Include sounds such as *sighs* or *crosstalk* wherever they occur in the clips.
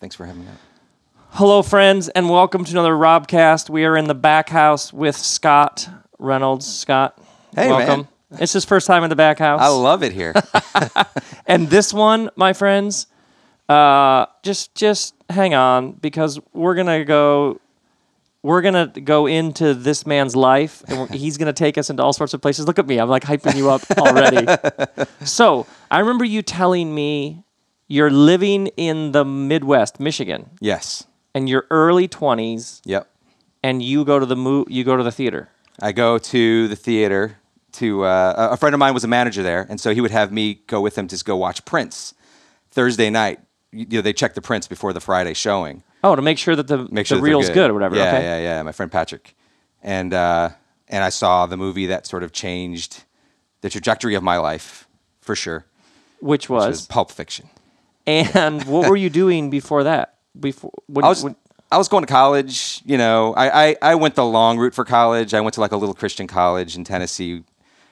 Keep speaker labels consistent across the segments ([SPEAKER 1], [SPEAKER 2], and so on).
[SPEAKER 1] Thanks for having me out.
[SPEAKER 2] Hello, friends, and welcome to another Robcast. We are in the back house with Scott Reynolds. Scott,
[SPEAKER 1] Hey,
[SPEAKER 2] welcome. It's his first time in the back house.
[SPEAKER 1] I love it here. *laughs* *laughs*
[SPEAKER 2] and this one, my friends, uh, just just hang on because we're gonna go. We're gonna go into this man's life, and he's gonna take us into all sorts of places. Look at me, I'm like hyping you up already. *laughs* so I remember you telling me you're living in the Midwest, Michigan,
[SPEAKER 1] yes.
[SPEAKER 2] and you're early 20s,
[SPEAKER 1] Yep.
[SPEAKER 2] and you go to the mo- you go to the theater.
[SPEAKER 1] I go to the theater to uh, a friend of mine was a manager there, and so he would have me go with him to go watch prints Thursday night. You know, they check the prints before the Friday showing.
[SPEAKER 2] Oh, to make sure that the
[SPEAKER 1] Make sure
[SPEAKER 2] the
[SPEAKER 1] that they're
[SPEAKER 2] reel's good. or whatever.
[SPEAKER 1] Yeah,
[SPEAKER 2] okay.
[SPEAKER 1] yeah, yeah. My friend Patrick, and uh, and I saw the movie that sort of changed the trajectory of my life for sure.
[SPEAKER 2] Which
[SPEAKER 1] Which
[SPEAKER 2] was,
[SPEAKER 1] was Pulp Fiction.
[SPEAKER 2] And what were you doing before that? Before when,
[SPEAKER 1] I was
[SPEAKER 2] when-
[SPEAKER 1] I was going to college. You know, I, I I went the long route for college. I went to like a little Christian college in Tennessee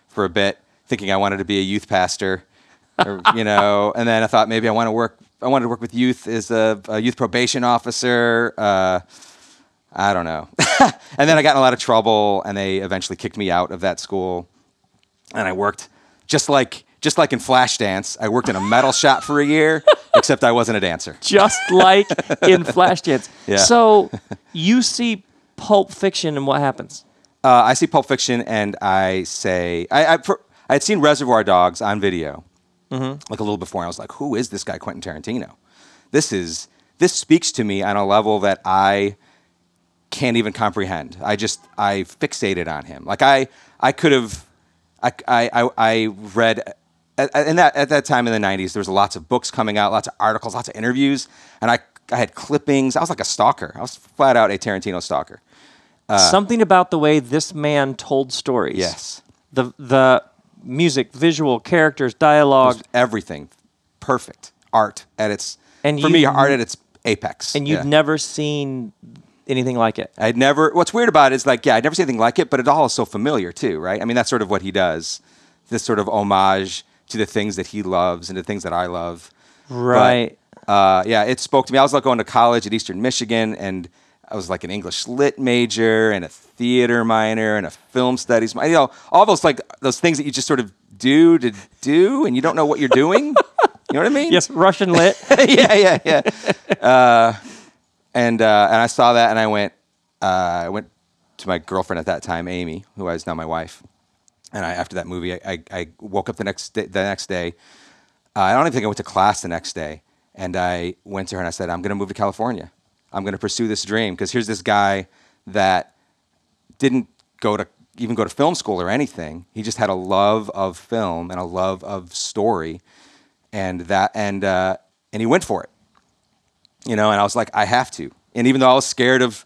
[SPEAKER 1] for a bit, thinking I wanted to be a youth pastor. or, you *laughs* know, and then I thought maybe I want to work. I wanted to work with youth as a, a youth probation officer. Uh, I don't know. *laughs* and then I got in a lot of trouble, and they eventually kicked me out of that school. And I worked just like just like in Flashdance. I worked in a metal shop for a year, *laughs* except I wasn't a dancer.
[SPEAKER 2] just like in *laughs* Flashdance.
[SPEAKER 1] Yeah.
[SPEAKER 2] So you see Pulp Fiction, and what happens?
[SPEAKER 1] Uh, I see Pulp Fiction and I say I I, pr- I had seen Reservoir Dogs on video, like a little before. And I was like, "Who is this guy, Quentin Tarantino? This is this speaks to me on a level that I can't even comprehend. I just I fixated on him. Like I I could have I I, I read." At, that, at that time in the 90s, there was lots of books coming out, lots of articles, lots of interviews, and I, I had clippings. I was like a stalker. I was flat out a Tarantino stalker.
[SPEAKER 2] Uh, Something about the way this man told stories.
[SPEAKER 1] Yes.
[SPEAKER 2] The the music, visual, characters, dialogue,
[SPEAKER 1] everything perfect art at its
[SPEAKER 2] And
[SPEAKER 1] for me art at its apex
[SPEAKER 2] and you've
[SPEAKER 1] Yeah.
[SPEAKER 2] never seen anything like it.
[SPEAKER 1] i'd never what's weird about it is like yeah i'd never seen anything like it but it all is so familiar too right i mean that's sort of what he does this sort of homage to the things that he loves and the things that i love But,
[SPEAKER 2] Right.
[SPEAKER 1] uh, yeah it spoke to me i was like going to college at eastern michigan and i was like an english lit major and a theater minor and a film studies minor you know all those like those things that you just sort of do to do and you don't know what you're doing you know what i mean
[SPEAKER 2] Yes, Russian lit. *laughs*
[SPEAKER 1] yeah, yeah, yeah. Uh, and uh, and I saw that, and I went. Uh, I went to my girlfriend at that time, Amy, who is now my wife. And I, after that movie, I, I, woke up the next day, the next day. Uh, I don't even think I went to class the next day, and I went to her and I said, "I'm going to move to California. I'm going to pursue this dream because here's this guy that didn't go to even go to film school or anything. He just had a love of film and a love of story, and that and uh, and he went for it. You know, and I was like, I have to. And even though I was scared of,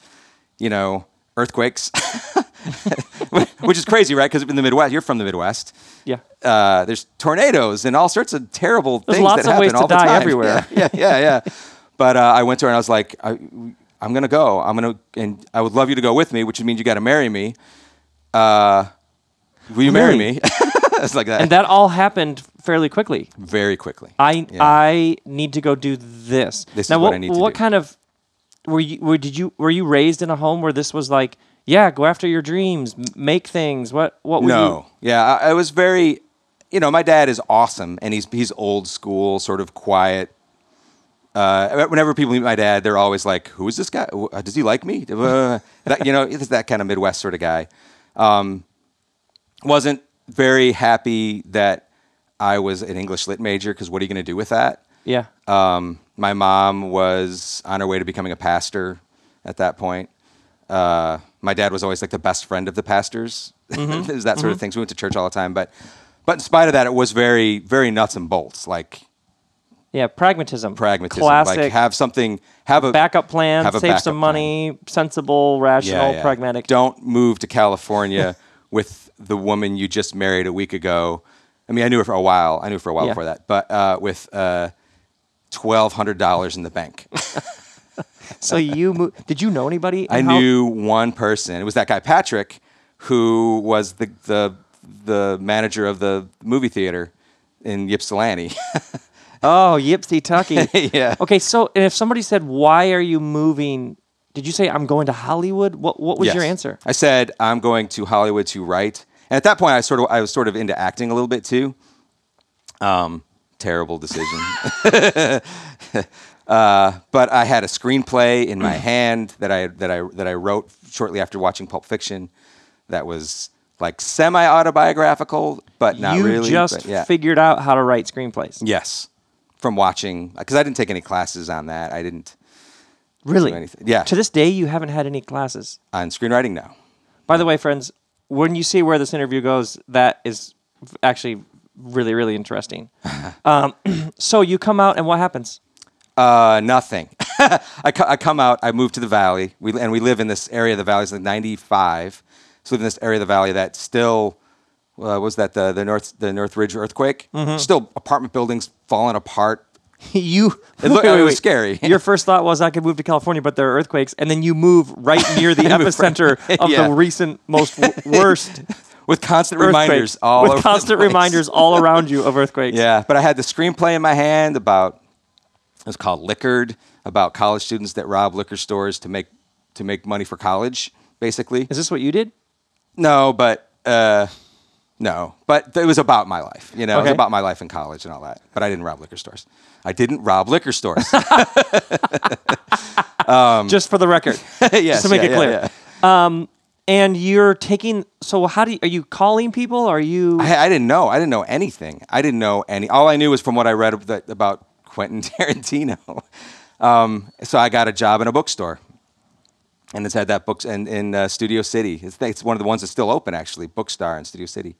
[SPEAKER 1] you know, earthquakes, *laughs* *laughs* which is crazy, right? Because in the Midwest, you're from the Midwest.
[SPEAKER 2] Yeah.
[SPEAKER 1] Uh, there's tornadoes and all sorts of terrible
[SPEAKER 2] There's
[SPEAKER 1] things
[SPEAKER 2] lots
[SPEAKER 1] that
[SPEAKER 2] of
[SPEAKER 1] happen
[SPEAKER 2] ways to
[SPEAKER 1] all the
[SPEAKER 2] die
[SPEAKER 1] time.
[SPEAKER 2] everywhere.
[SPEAKER 1] Yeah, *laughs* yeah, yeah. yeah. but uh, I went to her and I was like, I, I'm gonna go. I'm gonna, and I would love you to go with me, which means you got to marry me. Uh, will you marry me? *laughs* it's like that.
[SPEAKER 2] And that all happened fairly quickly.
[SPEAKER 1] very quickly.
[SPEAKER 2] I
[SPEAKER 1] Yeah.
[SPEAKER 2] I need to go do this.
[SPEAKER 1] This
[SPEAKER 2] now,
[SPEAKER 1] is what I need to
[SPEAKER 2] what
[SPEAKER 1] do.
[SPEAKER 2] kind of were you? Were, did you were you raised in a home where this was like, yeah, go after your dreams, make things? What what
[SPEAKER 1] No, yeah, I, I was very, you know, my dad is awesome, and he's he's old school, sort of quiet. Uh, whenever people meet my dad, they're always like, "Who is this guy? Uh, Does he like me?" *laughs* Uh, that- you know, he's that kind of Midwest sort of guy. Um, wasn't very happy that I was an English lit major because what are you going to do with that?
[SPEAKER 2] Yeah.
[SPEAKER 1] Um, my mom was on her way to becoming a pastor at that point. Uh, my dad was always like the best friend of the pastors.
[SPEAKER 2] Mm-hmm.
[SPEAKER 1] it was *laughs* that sort of thing. So we went to church all the time. But, but in spite of that, it was very, very nuts and bolts. Like
[SPEAKER 2] Yeah, pragmatism.
[SPEAKER 1] pragmatism.
[SPEAKER 2] Classic.
[SPEAKER 1] Like have something, have a
[SPEAKER 2] backup plan,
[SPEAKER 1] have a
[SPEAKER 2] save some money, sensible, rational,
[SPEAKER 1] Yeah, yeah.
[SPEAKER 2] pragmatic.
[SPEAKER 1] Don't move to California *laughs* with the woman you just married a week ago. I mean, I knew her for a while. I knew her for a while
[SPEAKER 2] Yeah.
[SPEAKER 1] before that, but uh, with uh, twelve hundred dollars in the bank. *laughs* *laughs*
[SPEAKER 2] So you mo- did you know anybody?
[SPEAKER 1] I
[SPEAKER 2] Hal-
[SPEAKER 1] knew one person. It was that guy Patrick, who was the the the manager of the movie theater in Ypsilanti, *laughs*
[SPEAKER 2] Oh, Ypsitucky. *laughs*
[SPEAKER 1] yeah.
[SPEAKER 2] Okay, so and if somebody said, "Why are you moving?" Did you say I'm going to Hollywood? What What was your answer?
[SPEAKER 1] I said I'm going to Hollywood to write, and at that point, I sort of I was sort of into acting a little bit too. Um, terrible decision. Uh, but I had a screenplay in my hand that I that I that I wrote shortly after watching Pulp Fiction. That was like semi autobiographical, but not
[SPEAKER 2] you
[SPEAKER 1] really.
[SPEAKER 2] just
[SPEAKER 1] but yeah.
[SPEAKER 2] figured out how to write screenplays.
[SPEAKER 1] yes, from watching because I didn't take any classes on that. I didn't
[SPEAKER 2] Really?
[SPEAKER 1] do anything. Yeah,
[SPEAKER 2] To this day, you haven't had any classes.
[SPEAKER 1] on screenwriting now.
[SPEAKER 2] By the way, friends, when you see where this interview goes, that is actually really, really interesting. *laughs* um, *clears throat* so you come out, and what happens?
[SPEAKER 1] Uh, nothing. *laughs* I, co- I come out. I moved to the valley. We and we live in this area of the valley. It's like 95. So we live in this area of the valley that still uh, was that the the North the Northridge earthquake.
[SPEAKER 2] Mm-hmm.
[SPEAKER 1] Still apartment buildings falling apart. *laughs*
[SPEAKER 2] you.
[SPEAKER 1] It looked- it was scary. *laughs*
[SPEAKER 2] Your first thought was I could move to California, but there are earthquakes, and then you move right near the epicenter of
[SPEAKER 1] Yeah.
[SPEAKER 2] the recent most w- worst
[SPEAKER 1] With constant reminders all
[SPEAKER 2] with constant reminders all around you of earthquakes.
[SPEAKER 1] Yeah, but I had the screenplay in my hand about was called Liquored about college students that rob liquor stores to make to make money for college, basically.
[SPEAKER 2] Is this what you did?
[SPEAKER 1] No, but uh, no, but it was about my life. You know, it was about my life in college and all that. But I didn't rob liquor stores. I didn't rob liquor stores. *laughs*
[SPEAKER 2] Just for the record. *laughs*
[SPEAKER 1] yes,
[SPEAKER 2] to make
[SPEAKER 1] yeah,
[SPEAKER 2] it
[SPEAKER 1] yeah,
[SPEAKER 2] clear.
[SPEAKER 1] yeah.
[SPEAKER 2] and you're taking. So how do you? Are you calling people? Are you?
[SPEAKER 1] I, I didn't know. I didn't know anything. I didn't know any. All I knew was from what I read that- about Quentin *laughs* Tarantino. Um, so I got a job in a bookstore, and it's had that books in, in uh, Studio City. It's, it's one of the ones that's still open actually, Bookstar in Studio City.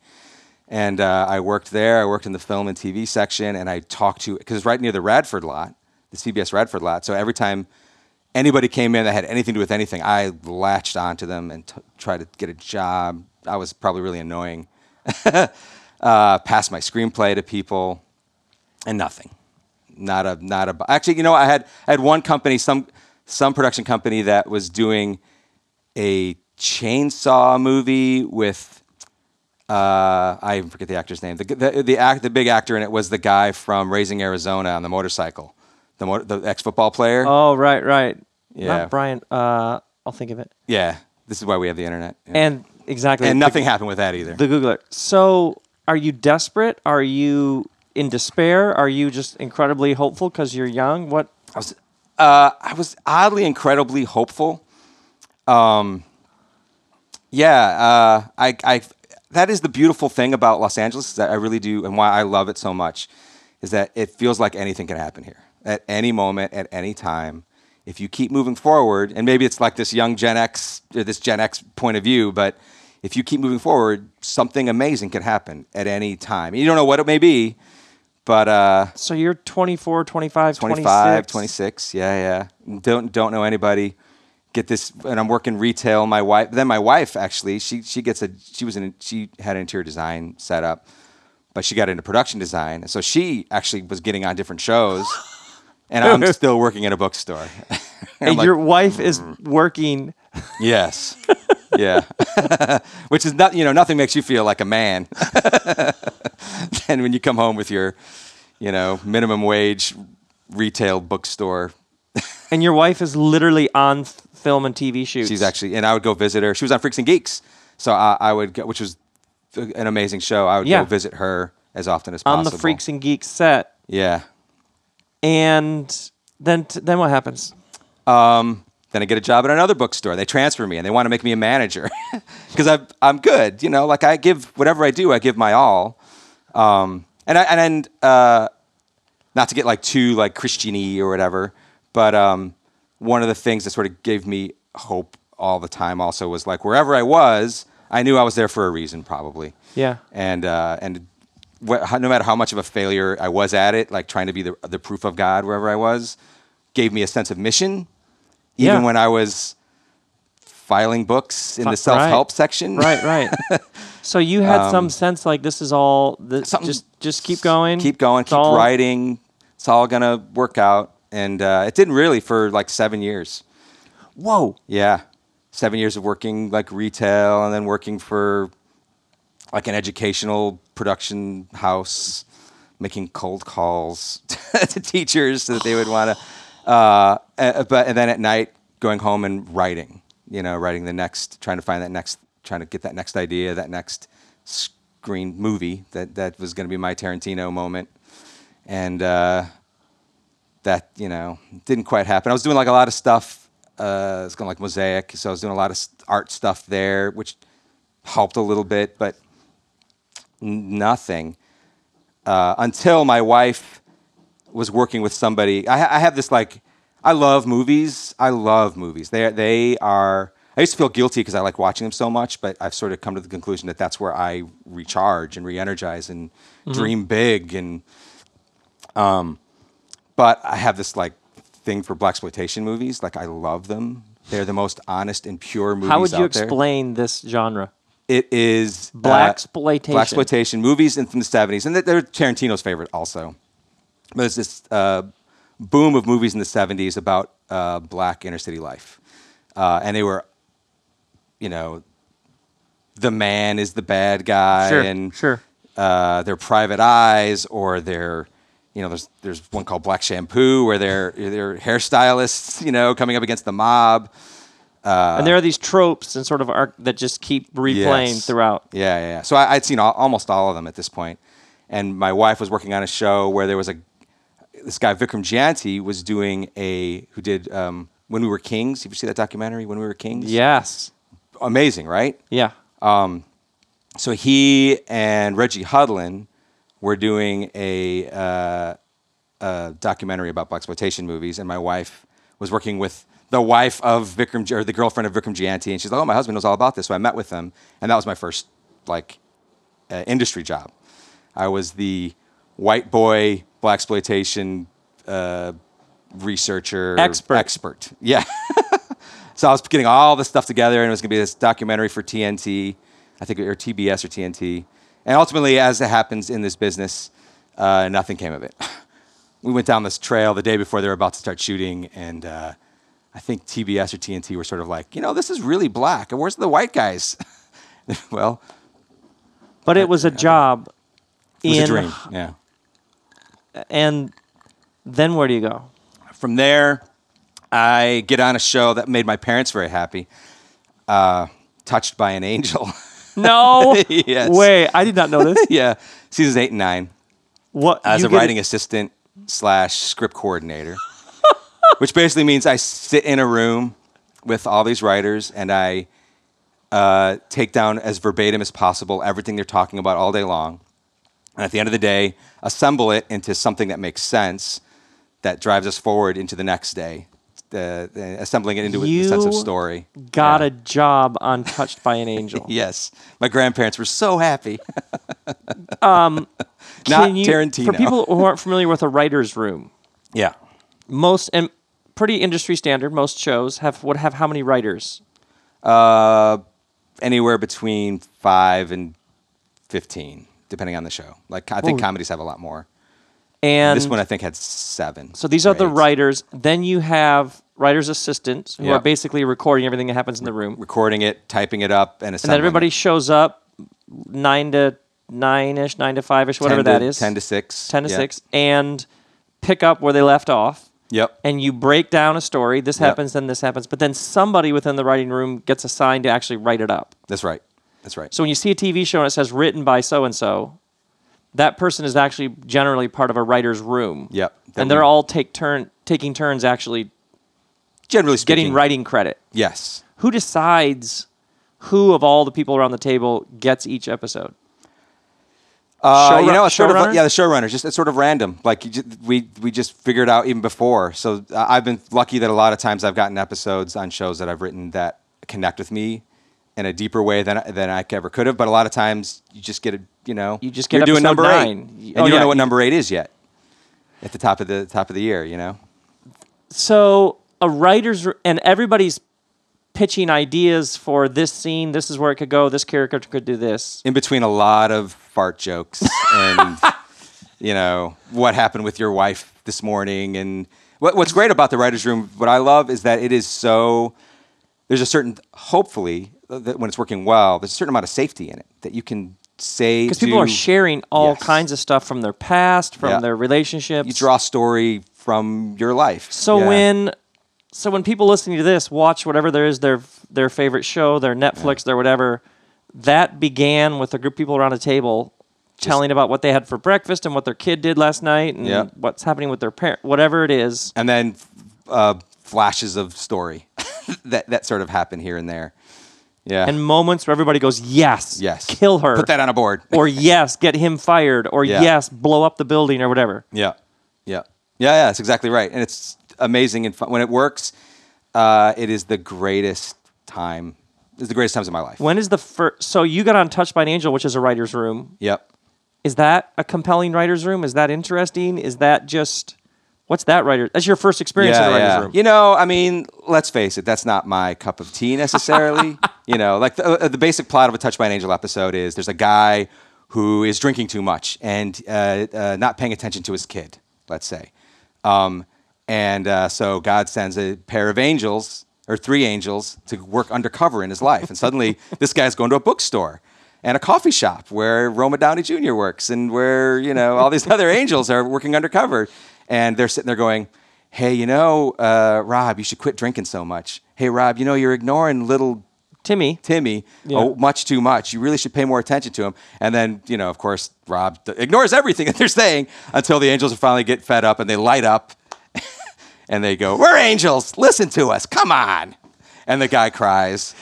[SPEAKER 1] And uh, I worked there. I worked in the film and TV section, and I talked to because it's right near the Radford lot, the CBS Radford lot. So every time anybody came in that had anything to do with anything, I latched onto them and t- tried to get a job. I was probably really annoying. *laughs* uh, passed my screenplay to people, and nothing. Not a not a. Actually, you know, I had I had one company, some some production company that was doing a chainsaw movie with. Uh, I even forget the actor's name. The the the, act, the big actor in it was the guy from Raising Arizona on the motorcycle, the mo- the ex football player.
[SPEAKER 2] Oh right, right.
[SPEAKER 1] Yeah.
[SPEAKER 2] Not Brian. Uh, I'll think of it.
[SPEAKER 1] Yeah, this is why we have the internet. Yeah.
[SPEAKER 2] And exactly.
[SPEAKER 1] and
[SPEAKER 2] the-
[SPEAKER 1] nothing happened with that either.
[SPEAKER 2] The Googler. So, are you desperate? Are you in despair? Are you just incredibly hopeful because you're young? What?
[SPEAKER 1] I was, uh, I was oddly incredibly hopeful. Um, yeah, uh, I, I, that is the beautiful thing about Los Angeles that I really do, and why I love it so much, is that it feels like anything can happen here at any moment, at any time. If you keep moving forward, and maybe it's like this young Gen X, or this Gen X point of view, but if you keep moving forward, something amazing can happen at any time. You don't know what it may be, but uh,
[SPEAKER 2] So you're 24, 25,
[SPEAKER 1] 25,
[SPEAKER 2] 26.
[SPEAKER 1] 26. Yeah, yeah. Don't don't know anybody. Get this, and I'm working retail. My wife, then my wife actually, she she gets a she was in she had an interior design set up, but she got into production design. and So she actually was getting on different shows, *laughs* and I'm still working in a bookstore. *laughs* I'm
[SPEAKER 2] And
[SPEAKER 1] like,
[SPEAKER 2] your wife is working.
[SPEAKER 1] yes, *laughs* yeah, which is not you know nothing makes you feel like a man than when you come home with your you know minimum wage retail bookstore *laughs*
[SPEAKER 2] And your wife is literally on f- film and TV shoots.
[SPEAKER 1] She's actually, and I would go visit her. She was on Freaks and Geeks, so I, I would, go, which was an amazing show. I would
[SPEAKER 2] Yeah.
[SPEAKER 1] go visit her as often as possible.
[SPEAKER 2] on
[SPEAKER 1] possible.
[SPEAKER 2] the Freaks and Geeks set.
[SPEAKER 1] yeah.
[SPEAKER 2] And then t- then what happens?
[SPEAKER 1] Then I get a job at another bookstore. They transfer me, and they want to make me a manager *laughs* because I'm I'm good. You know, like I give whatever I do, I give my all. Um, and I and uh, not to get like too like Christiany or whatever, but um, one of the things that sort of gave me hope all the time also was like wherever I was, I knew I was there for a reason, probably.
[SPEAKER 2] Yeah.
[SPEAKER 1] and uh, and wh- no matter how much of a failure I was at it, like trying to be the the proof of God wherever I was, gave me a sense of mission. Even
[SPEAKER 2] Yeah.
[SPEAKER 1] when I was filing books in the self help
[SPEAKER 2] right.
[SPEAKER 1] section,
[SPEAKER 2] Right, right. *laughs* so you had some sense like this is all. This,
[SPEAKER 1] Um, Something-
[SPEAKER 2] just just keep going.
[SPEAKER 1] keep going,
[SPEAKER 2] It's
[SPEAKER 1] keep
[SPEAKER 2] all-
[SPEAKER 1] writing. It's all gonna work out, and uh, it didn't really for like seven years.
[SPEAKER 2] Whoa.
[SPEAKER 1] Yeah, seven years of working like retail, and then working for like an educational production house making cold calls *laughs* to teachers so that they would want to. Uh, uh, but and then at night, going home and writing. You know, writing the next, trying to find that next, trying to get that next idea, that next screen movie that that was going to be my Tarantino moment, and uh, that you know didn't quite happen. I was doing like a lot of stuff. Uh, it's kind of like mosaic, so I was doing a lot of art stuff there, which helped a little bit, but nothing uh, until my wife was working with somebody. I, ha- I have this like, I love movies. I love movies. They they are. I used to feel guilty because I like watching them so much, but I've sort of come to the conclusion that that's where I recharge and re-energize and dream big. And um, but I have this like thing for blaxploitation movies. Like I love them. They're the most honest and pure movies
[SPEAKER 2] How would you
[SPEAKER 1] out there.
[SPEAKER 2] explain this genre?
[SPEAKER 1] It is
[SPEAKER 2] Black
[SPEAKER 1] uh,
[SPEAKER 2] exploitation.
[SPEAKER 1] Black exploitation movies in, from the seventies, and they're Tarantino's favorite also. But it's this uh, boom of movies in the seventies about uh, black inner city life, uh, and they were, you know, the man is the bad guy,
[SPEAKER 2] Sure,
[SPEAKER 1] and
[SPEAKER 2] sure.
[SPEAKER 1] uh, their private eyes, or their, you know, there's there's one called Black Shampoo where they're they're hairstylists, you know, coming up against the mob.
[SPEAKER 2] and there are these tropes and sort of arc that just keep replaying
[SPEAKER 1] Yes.
[SPEAKER 2] throughout.
[SPEAKER 1] Yeah, yeah. yeah. So I, I'd seen all, almost all of them at this point, and my wife was working on a show where there was a this guy Vikram Jayanti was doing a who did um, When We Were Kings. You ever see that documentary When We Were Kings?
[SPEAKER 2] Yes.
[SPEAKER 1] amazing, right?
[SPEAKER 2] Yeah.
[SPEAKER 1] So he and Reggie Hudlin were doing a, uh, a documentary about blaxploitation movies, and my wife was working with the wife of Vikram or the girlfriend of Vikram Jayanti, and she's like, "Oh, my husband knows all about this." So I met with them, and that was my first like uh, industry job. I was the white boy blaxploitation uh, researcher
[SPEAKER 2] Expert.
[SPEAKER 1] Expert, yeah. *laughs* so I was getting all this stuff together, and it was going to be this documentary for TNT, I think, or TBS or TNT. And ultimately, as it happens in this business, uh, nothing came of it. *laughs* We went down this trail the day before they were about to start shooting, and uh, I think TBS or TNT were sort of like, you know, this is really black. And where's the white guys? *laughs* well,
[SPEAKER 2] But it was a job
[SPEAKER 1] it was
[SPEAKER 2] in
[SPEAKER 1] a dream. Yeah.
[SPEAKER 2] And then where do you go?
[SPEAKER 1] From there, I get on a show that made my parents very happy. Uh, Touched by an Angel. *laughs*
[SPEAKER 2] No *laughs*
[SPEAKER 1] Yes.
[SPEAKER 2] way. I did not know this. *laughs*
[SPEAKER 1] yeah, seasons eight and nine.
[SPEAKER 2] What
[SPEAKER 1] As a writing assistant slash script coordinator, which basically means I sit in a room with all these writers and I uh, take down as verbatim as possible everything they're talking about all day long. And at the end of the day, assemble it into something that makes sense that drives us forward into the next day, the, the- assembling it into a sense of
[SPEAKER 2] You
[SPEAKER 1] story.
[SPEAKER 2] got
[SPEAKER 1] Yeah.
[SPEAKER 2] a job on Touched by an Angel. *laughs*
[SPEAKER 1] Yes, my grandparents were so happy. *laughs*
[SPEAKER 2] Can
[SPEAKER 1] Not
[SPEAKER 2] you-
[SPEAKER 1] Tarantino.
[SPEAKER 2] For people who aren't familiar with a writer's room,
[SPEAKER 1] yeah,
[SPEAKER 2] most and pretty industry standard, most shows have would have how many writers?
[SPEAKER 1] uh, anywhere between five and fifteen, depending on the show. Like I think comedies have a lot more.
[SPEAKER 2] And
[SPEAKER 1] this one I think had seven.
[SPEAKER 2] so these are the writers. Then you have writers' assistants who are basically recording everything that happens in the room.
[SPEAKER 1] recording it, typing it up, and
[SPEAKER 2] and then everybody shows up nine to nine ish, nine to five ish, whatever
[SPEAKER 1] 10
[SPEAKER 2] that is.
[SPEAKER 1] ten to six.
[SPEAKER 2] ten to
[SPEAKER 1] Yeah.
[SPEAKER 2] six, and pick up where they left off.
[SPEAKER 1] Yep.
[SPEAKER 2] And you break down a story. This
[SPEAKER 1] Yep.
[SPEAKER 2] happens, then this happens. But then somebody within the writing room gets assigned to actually write it up.
[SPEAKER 1] That's right. That's right.
[SPEAKER 2] So when you see a TV show and it says written by so and so, that person is actually generally part of a writer's room.
[SPEAKER 1] Yep.
[SPEAKER 2] And they're all take turn taking turns actually
[SPEAKER 1] generally speaking.
[SPEAKER 2] getting writing credit.
[SPEAKER 1] Yes.
[SPEAKER 2] Who decides who of all the people around the table gets each episode?
[SPEAKER 1] Uh, you know, it's sort of yeah, the showrunner. Just it's sort of random. Like you ju- we we just figured out even before. So uh, I've been lucky that a lot of times I've gotten episodes on shows that I've written that connect with me in a deeper way than than I ever could have. But a lot of times you just get a you know
[SPEAKER 2] You just get
[SPEAKER 1] you're doing number
[SPEAKER 2] nine.
[SPEAKER 1] eight, and
[SPEAKER 2] oh,
[SPEAKER 1] you don't
[SPEAKER 2] yeah,
[SPEAKER 1] know what number eight is yet at the top of the top of the year. You know.
[SPEAKER 2] So a writer's and everybody's pitching ideas for this scene. This is where it could go. This character could do this.
[SPEAKER 1] in between a lot of fart jokes and *laughs* you know what happened with your wife this morning and what, what's great about the writers room what i love is that it is so there's a certain hopefully when it's working well there's a certain amount of safety in it that you can say
[SPEAKER 2] because people are sharing all
[SPEAKER 1] Yes.
[SPEAKER 2] kinds of stuff from their past, from
[SPEAKER 1] Yeah.
[SPEAKER 2] their relationships.
[SPEAKER 1] you draw a story from your life.
[SPEAKER 2] So
[SPEAKER 1] Yeah.
[SPEAKER 2] when so when people listening to this watch whatever there is their their favorite show, their Netflix, their whatever, that began with a group of people around a table telling about what they had for breakfast and what their kid did last night and
[SPEAKER 1] Yeah.
[SPEAKER 2] what's happening with their parent, whatever it is.
[SPEAKER 1] and then uh, flashes of story *laughs* that that sort of happen here and there. Yeah.
[SPEAKER 2] And moments where everybody goes, "Yes,
[SPEAKER 1] yes.
[SPEAKER 2] kill her,"
[SPEAKER 1] Put that on a board.
[SPEAKER 2] or "Yes, get him fired," or
[SPEAKER 1] Yeah.
[SPEAKER 2] "Yes, blow up the building," or whatever.
[SPEAKER 1] Yeah, yeah, yeah, yeah. That's exactly right, and it's amazing and fun when it works. Uh, it is the greatest time. It's the greatest times of my life.
[SPEAKER 2] When is the first? So you got on Touched by an Angel, which is a writer's room.
[SPEAKER 1] Yep.
[SPEAKER 2] Is that a compelling writer's room? Is that interesting? Is that just what's that writer? That's your first experience in a writer's room.
[SPEAKER 1] You know, I mean, let's face it. That's not my cup of tea necessarily. *laughs* you know, like the, uh, the basic plot of a Touched by an Angel episode is there's a guy who is drinking too much and uh, uh, not paying attention to his kid. Let's say, um, and uh, so God sends a pair of angels or three angels to work undercover in his life, and suddenly *laughs* this guy's going to a bookstore. And a coffee shop where Roma Downey Jr. works, and where you know all these *laughs* other angels are working undercover, and they're sitting there going, hey, you know, uh, Rob, you should quit drinking so much. Hey, Rob, you know, you're ignoring little
[SPEAKER 2] Timmy.
[SPEAKER 1] Timmy
[SPEAKER 2] Yeah.
[SPEAKER 1] oh, much too much. You really should pay more attention to him. And then, you know, of course, Rob d- ignores everything *laughs* that they're saying until the angels finally get fed up and they light up *laughs* and they go, We're angels. Listen to us. Come on. And the guy cries.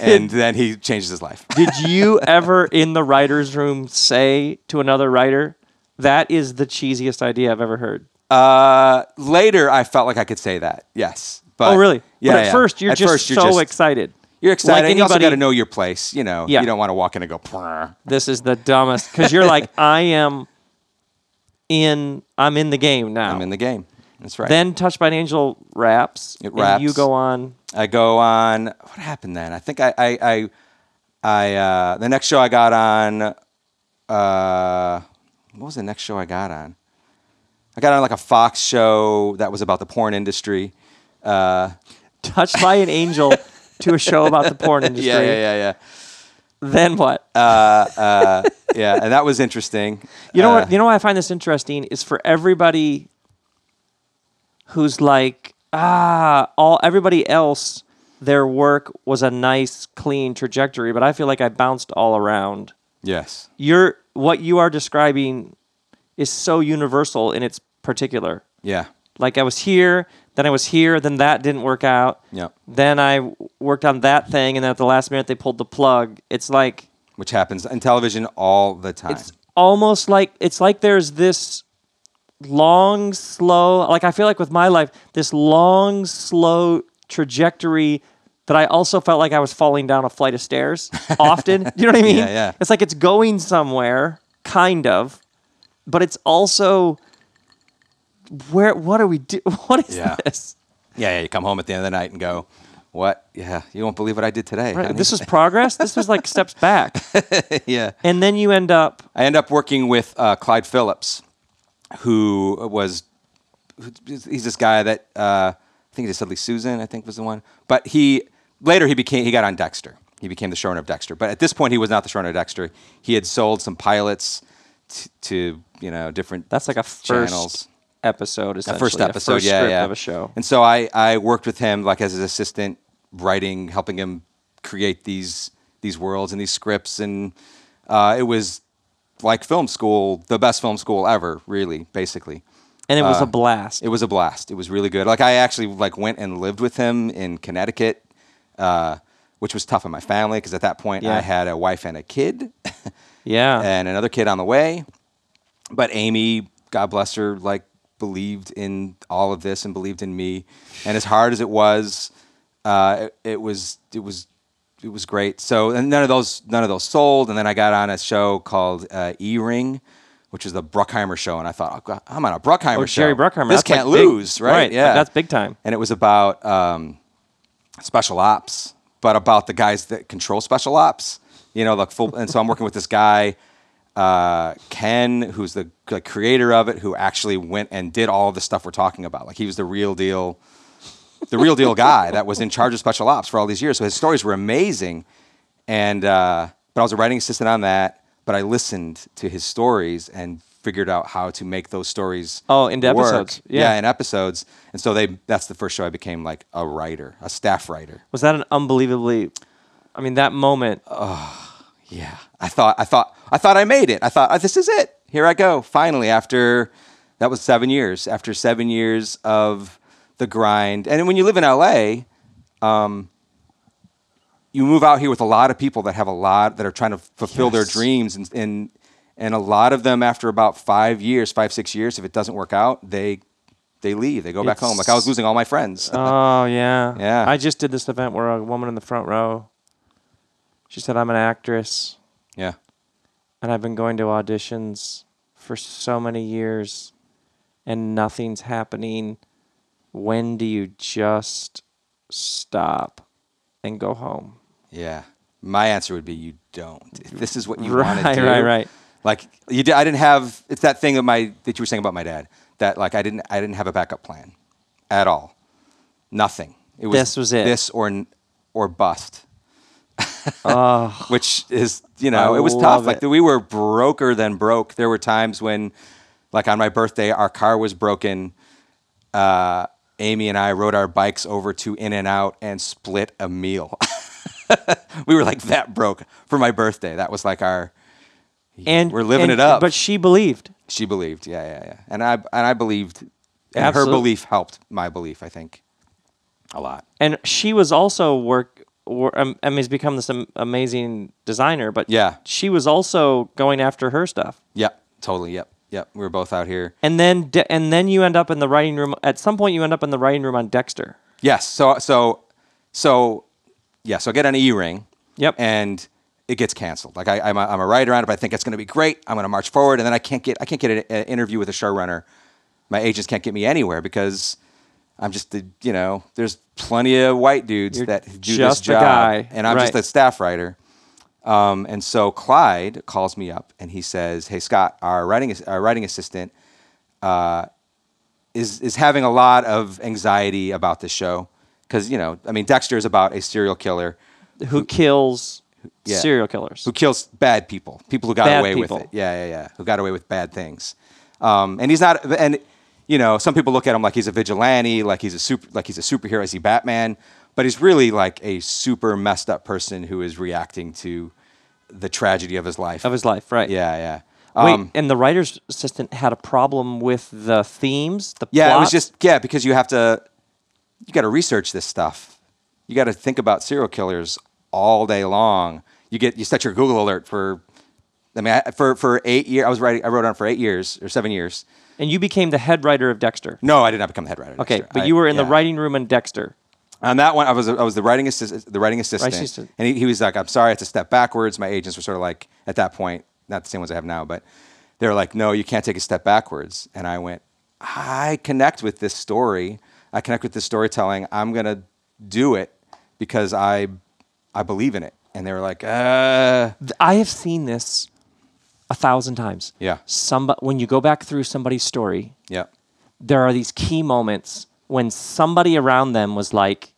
[SPEAKER 1] and then he changes his life. *laughs*
[SPEAKER 2] Did you ever in the writer's room say to another writer, that is the cheesiest idea I've ever heard?
[SPEAKER 1] Uh, later, I felt like I could say that. Yes. But,
[SPEAKER 2] oh, really?
[SPEAKER 1] Yeah.
[SPEAKER 2] but at
[SPEAKER 1] yeah.
[SPEAKER 2] first, you're
[SPEAKER 1] At
[SPEAKER 2] just
[SPEAKER 1] first, you're
[SPEAKER 2] so
[SPEAKER 1] just-
[SPEAKER 2] excited.
[SPEAKER 1] You're excited.
[SPEAKER 2] Like
[SPEAKER 1] and you also got to know your place. You know,
[SPEAKER 2] Yeah.
[SPEAKER 1] you don't want to walk in and go. "Prr."
[SPEAKER 2] This is the dumbest because you're like, *laughs* I am in. I'm in the game now.
[SPEAKER 1] I'm in the game. That's right.
[SPEAKER 2] Then Touched by an Angel wraps.
[SPEAKER 1] It
[SPEAKER 2] and you go on.
[SPEAKER 1] I go on. What happened then? I think I, I, I, I uh, the next show I got on. Uh, what was the next show I got on? I got on like a Fox show that was about the porn industry. Uh,
[SPEAKER 2] Touched by an Angel to a show about the porn *laughs* industry.
[SPEAKER 1] yeah, yeah, yeah,
[SPEAKER 2] Then what?
[SPEAKER 1] yeah, yeah, and that was interesting.
[SPEAKER 2] You know
[SPEAKER 1] Uh,
[SPEAKER 2] what? You know why I find this interesting is for everybody who's like, ah, all everybody else, their work was a nice, clean trajectory, but I feel like I bounced all around.
[SPEAKER 1] Yes.
[SPEAKER 2] You're what you are describing is so universal in its particular.
[SPEAKER 1] Yeah.
[SPEAKER 2] Like I was here, then I was here, then that didn't work out.
[SPEAKER 1] Yeah.
[SPEAKER 2] Then I worked on that thing, and then at the last minute they pulled the plug. It's like
[SPEAKER 1] Which happens in television all the time.
[SPEAKER 2] it's almost like it's like there's this long slow like i feel like with my life this long slow trajectory that i also felt like i was falling down a flight of stairs *laughs* often you know what i mean
[SPEAKER 1] Yeah, yeah.
[SPEAKER 2] it's like it's going somewhere kind of but it's also where what are we do *laughs* what is
[SPEAKER 1] Yeah.
[SPEAKER 2] this
[SPEAKER 1] yeah, yeah. You come home at the end of the night and go, "What? Yeah, you won't believe what I did today."
[SPEAKER 2] right, this is *laughs* progress this was like steps back *laughs*
[SPEAKER 1] yeah.
[SPEAKER 2] and then you end up
[SPEAKER 1] I end up working with uh, Clyde Phillips, who was he's this guy that uh, I think it's Suddenly Susan, I think was the one. But he later he became he got on Dexter. He became the showrunner of Dexter. But at this point, he was not the showrunner of Dexter. He had sold some pilots t- to you know different
[SPEAKER 2] that's like a first
[SPEAKER 1] channels.
[SPEAKER 2] episode
[SPEAKER 1] A
[SPEAKER 2] essentially
[SPEAKER 1] first episode,
[SPEAKER 2] first
[SPEAKER 1] yeah, yeah.
[SPEAKER 2] of a show
[SPEAKER 1] And so I, I worked with him like as his assistant, writing, helping him create these these worlds and these scripts, and uh, it was like film school, the best film school ever, really, basically.
[SPEAKER 2] and it was
[SPEAKER 1] Uh,
[SPEAKER 2] a blast
[SPEAKER 1] It was a blast. It was really good. Like I actually like went and lived with him in Connecticut, uh, which was tough on my family because at that point
[SPEAKER 2] Yeah.
[SPEAKER 1] I had a wife and a kid *laughs*
[SPEAKER 2] yeah
[SPEAKER 1] and another kid on the way. But Amy, God bless her, like believed in all of this and believed in me. And as hard as it was, uh, it, it was it was it was great. So and none of those none of those sold. And then I got on a show called uh, E Ring. Which is the Bruckheimer show, and I thought, oh, God, I'm on a Bruckheimer
[SPEAKER 2] Oh,
[SPEAKER 1] show.
[SPEAKER 2] Jerry Bruckheimer.
[SPEAKER 1] This
[SPEAKER 2] that's
[SPEAKER 1] can't
[SPEAKER 2] big-
[SPEAKER 1] lose, right? Yeah,
[SPEAKER 2] That's big time.
[SPEAKER 1] and it was about um, special ops, but about the guys that control special ops. You know, like full. And so I'm working with this guy, uh, Ken, who's the, the creator of it, who actually went and did all of the stuff we're talking about. Like he was the real deal, the real deal guy that was in charge of special ops for all these years. So his stories were amazing, and uh, but I was a writing assistant on that. but I listened to his stories and figured out how to make those stories.
[SPEAKER 2] Oh, into episodes. Yeah.
[SPEAKER 1] in episodes. And so they that's the first show I became like a writer, a staff writer.
[SPEAKER 2] Was that an unbelievably? I mean, that moment.
[SPEAKER 1] Oh, yeah, I thought, I thought, I thought I made it. I thought, oh, this is it. Here I go. Finally, after that was seven years. After seven years of the grind, and when you live in LA, um, you move out here with a lot of people that have a lot that are trying to fulfill their dreams, and and and a lot of them after about five years, five six years, if it doesn't work out, they they leave. They go back home. Like I was losing all my friends.
[SPEAKER 2] Oh yeah. *laughs*
[SPEAKER 1] Yeah.
[SPEAKER 2] I just did this event where a woman in the front row. She said, "I'm an actress,
[SPEAKER 1] yeah,
[SPEAKER 2] and I've been going to auditions for so many years, and nothing's happening. When do you just stop and go home?"
[SPEAKER 1] yeah. My answer would be you don't. If this is what you want
[SPEAKER 2] Right,
[SPEAKER 1] to do.
[SPEAKER 2] right, right.
[SPEAKER 1] Like you did, I didn't have. It's that thing of my that you were saying about my dad. That like I didn't. I didn't have a backup plan, at all. Nothing. It was
[SPEAKER 2] This was it.
[SPEAKER 1] This or n- or bust.
[SPEAKER 2] Oh,
[SPEAKER 1] Which is you know
[SPEAKER 2] I
[SPEAKER 1] it was tough. Like we were broker than broke. There were times when, like on my birthday, our car was broken. Uh, Amy and I rode our bikes over to In and Out and split a meal. *laughs* we were like that broke for my birthday. That was like our.
[SPEAKER 2] and
[SPEAKER 1] we're living
[SPEAKER 2] and-
[SPEAKER 1] it up.
[SPEAKER 2] But she believed.
[SPEAKER 1] She believed, yeah, yeah, yeah, and I and I believed, and
[SPEAKER 2] Absolutely.
[SPEAKER 1] her belief helped my belief. I think a lot.
[SPEAKER 2] and she was also work. Um, I mean, has become this am- amazing designer, but
[SPEAKER 1] Yeah.
[SPEAKER 2] she was also going after her stuff.
[SPEAKER 1] Yep, totally. Yep, yep. We were both out here.
[SPEAKER 2] And then, De- and then you end up in the writing room. At some point, you end up in the writing room on Dexter.
[SPEAKER 1] Yes. So so so yeah. So I get an E ring.
[SPEAKER 2] Yep.
[SPEAKER 1] And it gets canceled. Like I, I'm, a, I'm a writer on it, but I think it's going to be great. I'm going to march forward, and then I can't get I can't get an, an interview with a showrunner. My agents can't get me anywhere because I'm just the you know there's plenty of white dudes
[SPEAKER 2] You're
[SPEAKER 1] that do
[SPEAKER 2] just
[SPEAKER 1] this
[SPEAKER 2] a
[SPEAKER 1] job,
[SPEAKER 2] guy.
[SPEAKER 1] and I'm just
[SPEAKER 2] Right.
[SPEAKER 1] a staff writer. Um, and so Clyde calls me up and he says, "Hey Scott, our writing our writing assistant uh, is is having a lot of anxiety about this show because you know I mean Dexter is about a serial killer
[SPEAKER 2] Who kills
[SPEAKER 1] yeah.
[SPEAKER 2] serial killers?
[SPEAKER 1] who kills bad people, people who got
[SPEAKER 2] Bad
[SPEAKER 1] away
[SPEAKER 2] people.
[SPEAKER 1] with it. Yeah, yeah, yeah, who got away with bad things. Um, and he's not. And you know, some people look at him like he's a vigilante, like he's a super, like he's a superhero. Is he Batman? But he's really like a super messed up person who is reacting to the tragedy of his life.
[SPEAKER 2] of his life, right?
[SPEAKER 1] yeah, yeah.
[SPEAKER 2] Wait,
[SPEAKER 1] Um,
[SPEAKER 2] and the writer's assistant had a problem with the themes, the
[SPEAKER 1] yeah, it was just yeah because you have to, you got to research this stuff. You got to think about serial killers all day long. You get you set your Google alert for. I mean, I, for for eight years, I was writing. I wrote on for eight years or seven years.
[SPEAKER 2] And you became the head writer of Dexter.
[SPEAKER 1] No, I did not become the head writer.
[SPEAKER 2] Okay,
[SPEAKER 1] Dexter.
[SPEAKER 2] but
[SPEAKER 1] I-
[SPEAKER 2] you were in the writing room in Dexter.
[SPEAKER 1] On that one, I was I was the writing assistant. The writing assistant,
[SPEAKER 2] assistant.
[SPEAKER 1] and he, he was like, "I'm sorry, I had to step backwards." My agents were sort of like, at that point, not the same ones I have now, but they were like, "No, you can't take a step backwards." And I went, "I connect with this story. I connect with this storytelling. I'm gonna do it because I I believe in it." And they were like, "Uh,
[SPEAKER 2] I have seen this a thousand times.
[SPEAKER 1] Yeah.
[SPEAKER 2] Somebody, when you go back through somebody's story,
[SPEAKER 1] yeah,
[SPEAKER 2] there are these key moments when somebody around them was like,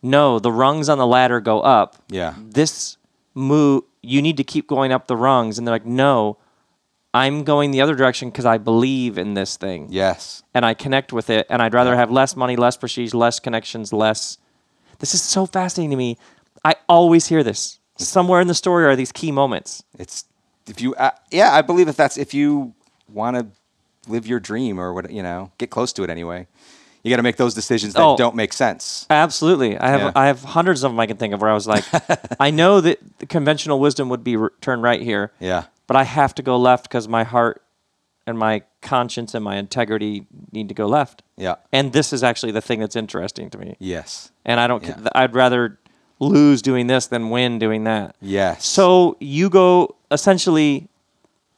[SPEAKER 2] "No, the rungs on the ladder go up.
[SPEAKER 1] Yeah.
[SPEAKER 2] This move, you need to keep going up the rungs." And they're like, "No, I'm going the other direction because I believe in this thing
[SPEAKER 1] yes,
[SPEAKER 2] and I connect with it, and I'd rather have less money, less prestige, less connections, less." This is so fascinating to me. I always hear this. Somewhere in the story are these key moments.
[SPEAKER 1] it's if you uh, yeah i believe if that's if you want to live your dream or what you know get close to it anyway you got to make those decisions that
[SPEAKER 2] Oh.
[SPEAKER 1] don't make sense
[SPEAKER 2] Absolutely. I have
[SPEAKER 1] Yeah.
[SPEAKER 2] I have hundreds of them I can think of where I was like, *laughs* I know that the conventional wisdom would be r- turned right here,
[SPEAKER 1] yeah
[SPEAKER 2] but I have to go left because my heart and my conscience and my integrity need to go left.
[SPEAKER 1] yeah
[SPEAKER 2] And this is actually the thing that's interesting to me.
[SPEAKER 1] yes
[SPEAKER 2] And I don't.
[SPEAKER 1] Yeah.
[SPEAKER 2] I'd rather lose doing this than win doing that.
[SPEAKER 1] yes
[SPEAKER 2] So you go essentially,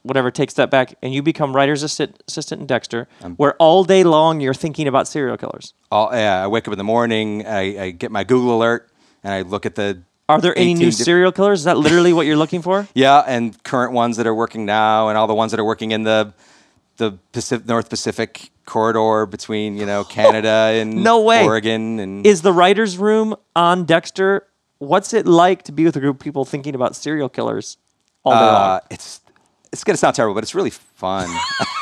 [SPEAKER 2] whatever, take a step back, and you become writer's assistant, assistant in Dexter, um, where all day long you're thinking about serial killers.
[SPEAKER 1] All, yeah i wake up in the morning I, I get my google alert and i look at the
[SPEAKER 2] Are there any new
[SPEAKER 1] diff-
[SPEAKER 2] serial killers? Is that literally what you're looking for? *laughs*
[SPEAKER 1] yeah and current ones that are working now and all the ones that are working in the the Pacific, north pacific corridor between you know canada *laughs* and
[SPEAKER 2] No way.
[SPEAKER 1] oregon and
[SPEAKER 2] Is the writer's room on Dexter? What's it like to be with a group of people thinking about serial killers all day long?
[SPEAKER 1] Uh, it's it's gonna sound terrible, but it's really fun. *laughs*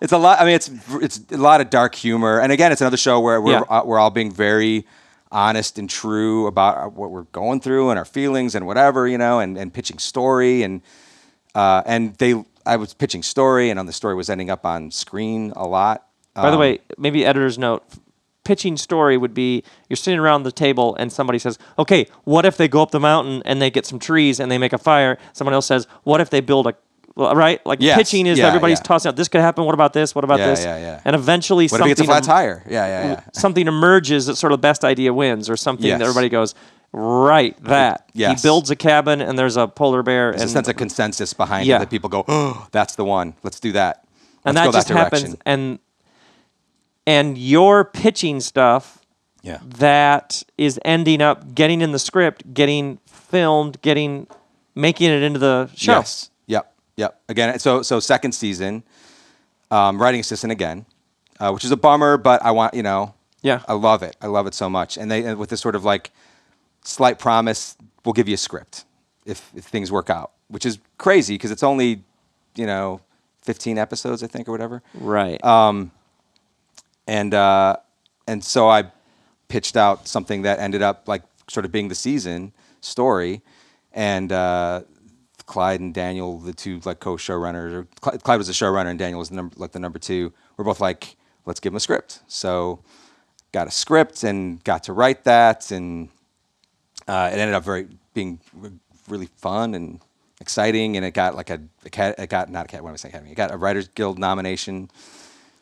[SPEAKER 1] it's a lot. I mean, it's it's a lot of dark humor, and again, it's another show where we're
[SPEAKER 2] Yeah.
[SPEAKER 1] uh, we're all being very honest and true about what we're going through and our feelings and whatever you know, and, and pitching story and uh, and they. I was pitching story, and on the story was ending up on screen a lot.
[SPEAKER 2] By the
[SPEAKER 1] Um,
[SPEAKER 2] way, maybe editor's note. Pitching story would be you're sitting around the table and somebody says, "Okay, what if they go up the mountain and they get some trees and they make a fire?" Someone else says, "What if they build a right?" Like
[SPEAKER 1] Yes,
[SPEAKER 2] pitching is
[SPEAKER 1] yeah,
[SPEAKER 2] everybody's
[SPEAKER 1] yeah.
[SPEAKER 2] tossing out. This could happen. What about this? What about
[SPEAKER 1] Yeah,
[SPEAKER 2] this?
[SPEAKER 1] yeah, yeah.
[SPEAKER 2] And eventually,
[SPEAKER 1] what if
[SPEAKER 2] something
[SPEAKER 1] gets a flat
[SPEAKER 2] em-
[SPEAKER 1] tire? Yeah, yeah, yeah. *laughs*
[SPEAKER 2] something emerges that sort of best idea wins, or something
[SPEAKER 1] Yes.
[SPEAKER 2] that everybody goes, "Right, that."
[SPEAKER 1] Yes.
[SPEAKER 2] He builds a cabin and there's a polar bear,
[SPEAKER 1] There's
[SPEAKER 2] and
[SPEAKER 1] a sense of consensus behind
[SPEAKER 2] Yeah.
[SPEAKER 1] it that people go, oh, that's the one. Let's do that.
[SPEAKER 2] and
[SPEAKER 1] Let's
[SPEAKER 2] that
[SPEAKER 1] go
[SPEAKER 2] just happens.
[SPEAKER 1] direction.
[SPEAKER 2] And and you're pitching stuff
[SPEAKER 1] Yeah.
[SPEAKER 2] that is ending up getting in the script, getting filmed, getting making it into the show.
[SPEAKER 1] Yes. Yep. Yep. Again, so so second season, um, writing assistant again, uh, which is a bummer, but I want you know,
[SPEAKER 2] Yeah.
[SPEAKER 1] I love it. I love it so much, and they and with this sort of like slight promise, we'll give you a script if if things work out, which is crazy because it's only you know, 15 episodes I think or whatever.
[SPEAKER 2] Right.
[SPEAKER 1] And uh, and so I pitched out something that ended up like sort of being the season story, and uh, Clyde and Daniel, the two like co-showrunners, or Clyde, Clyde was the showrunner and Daniel was the number, like the number two. We're both like, let's give him a script. So got a script and got to write that, and uh, it ended up very being re- really fun and exciting, and it got like a, a cat, it got not a cat, what am I saying, Academy? It got a Writers Guild nomination.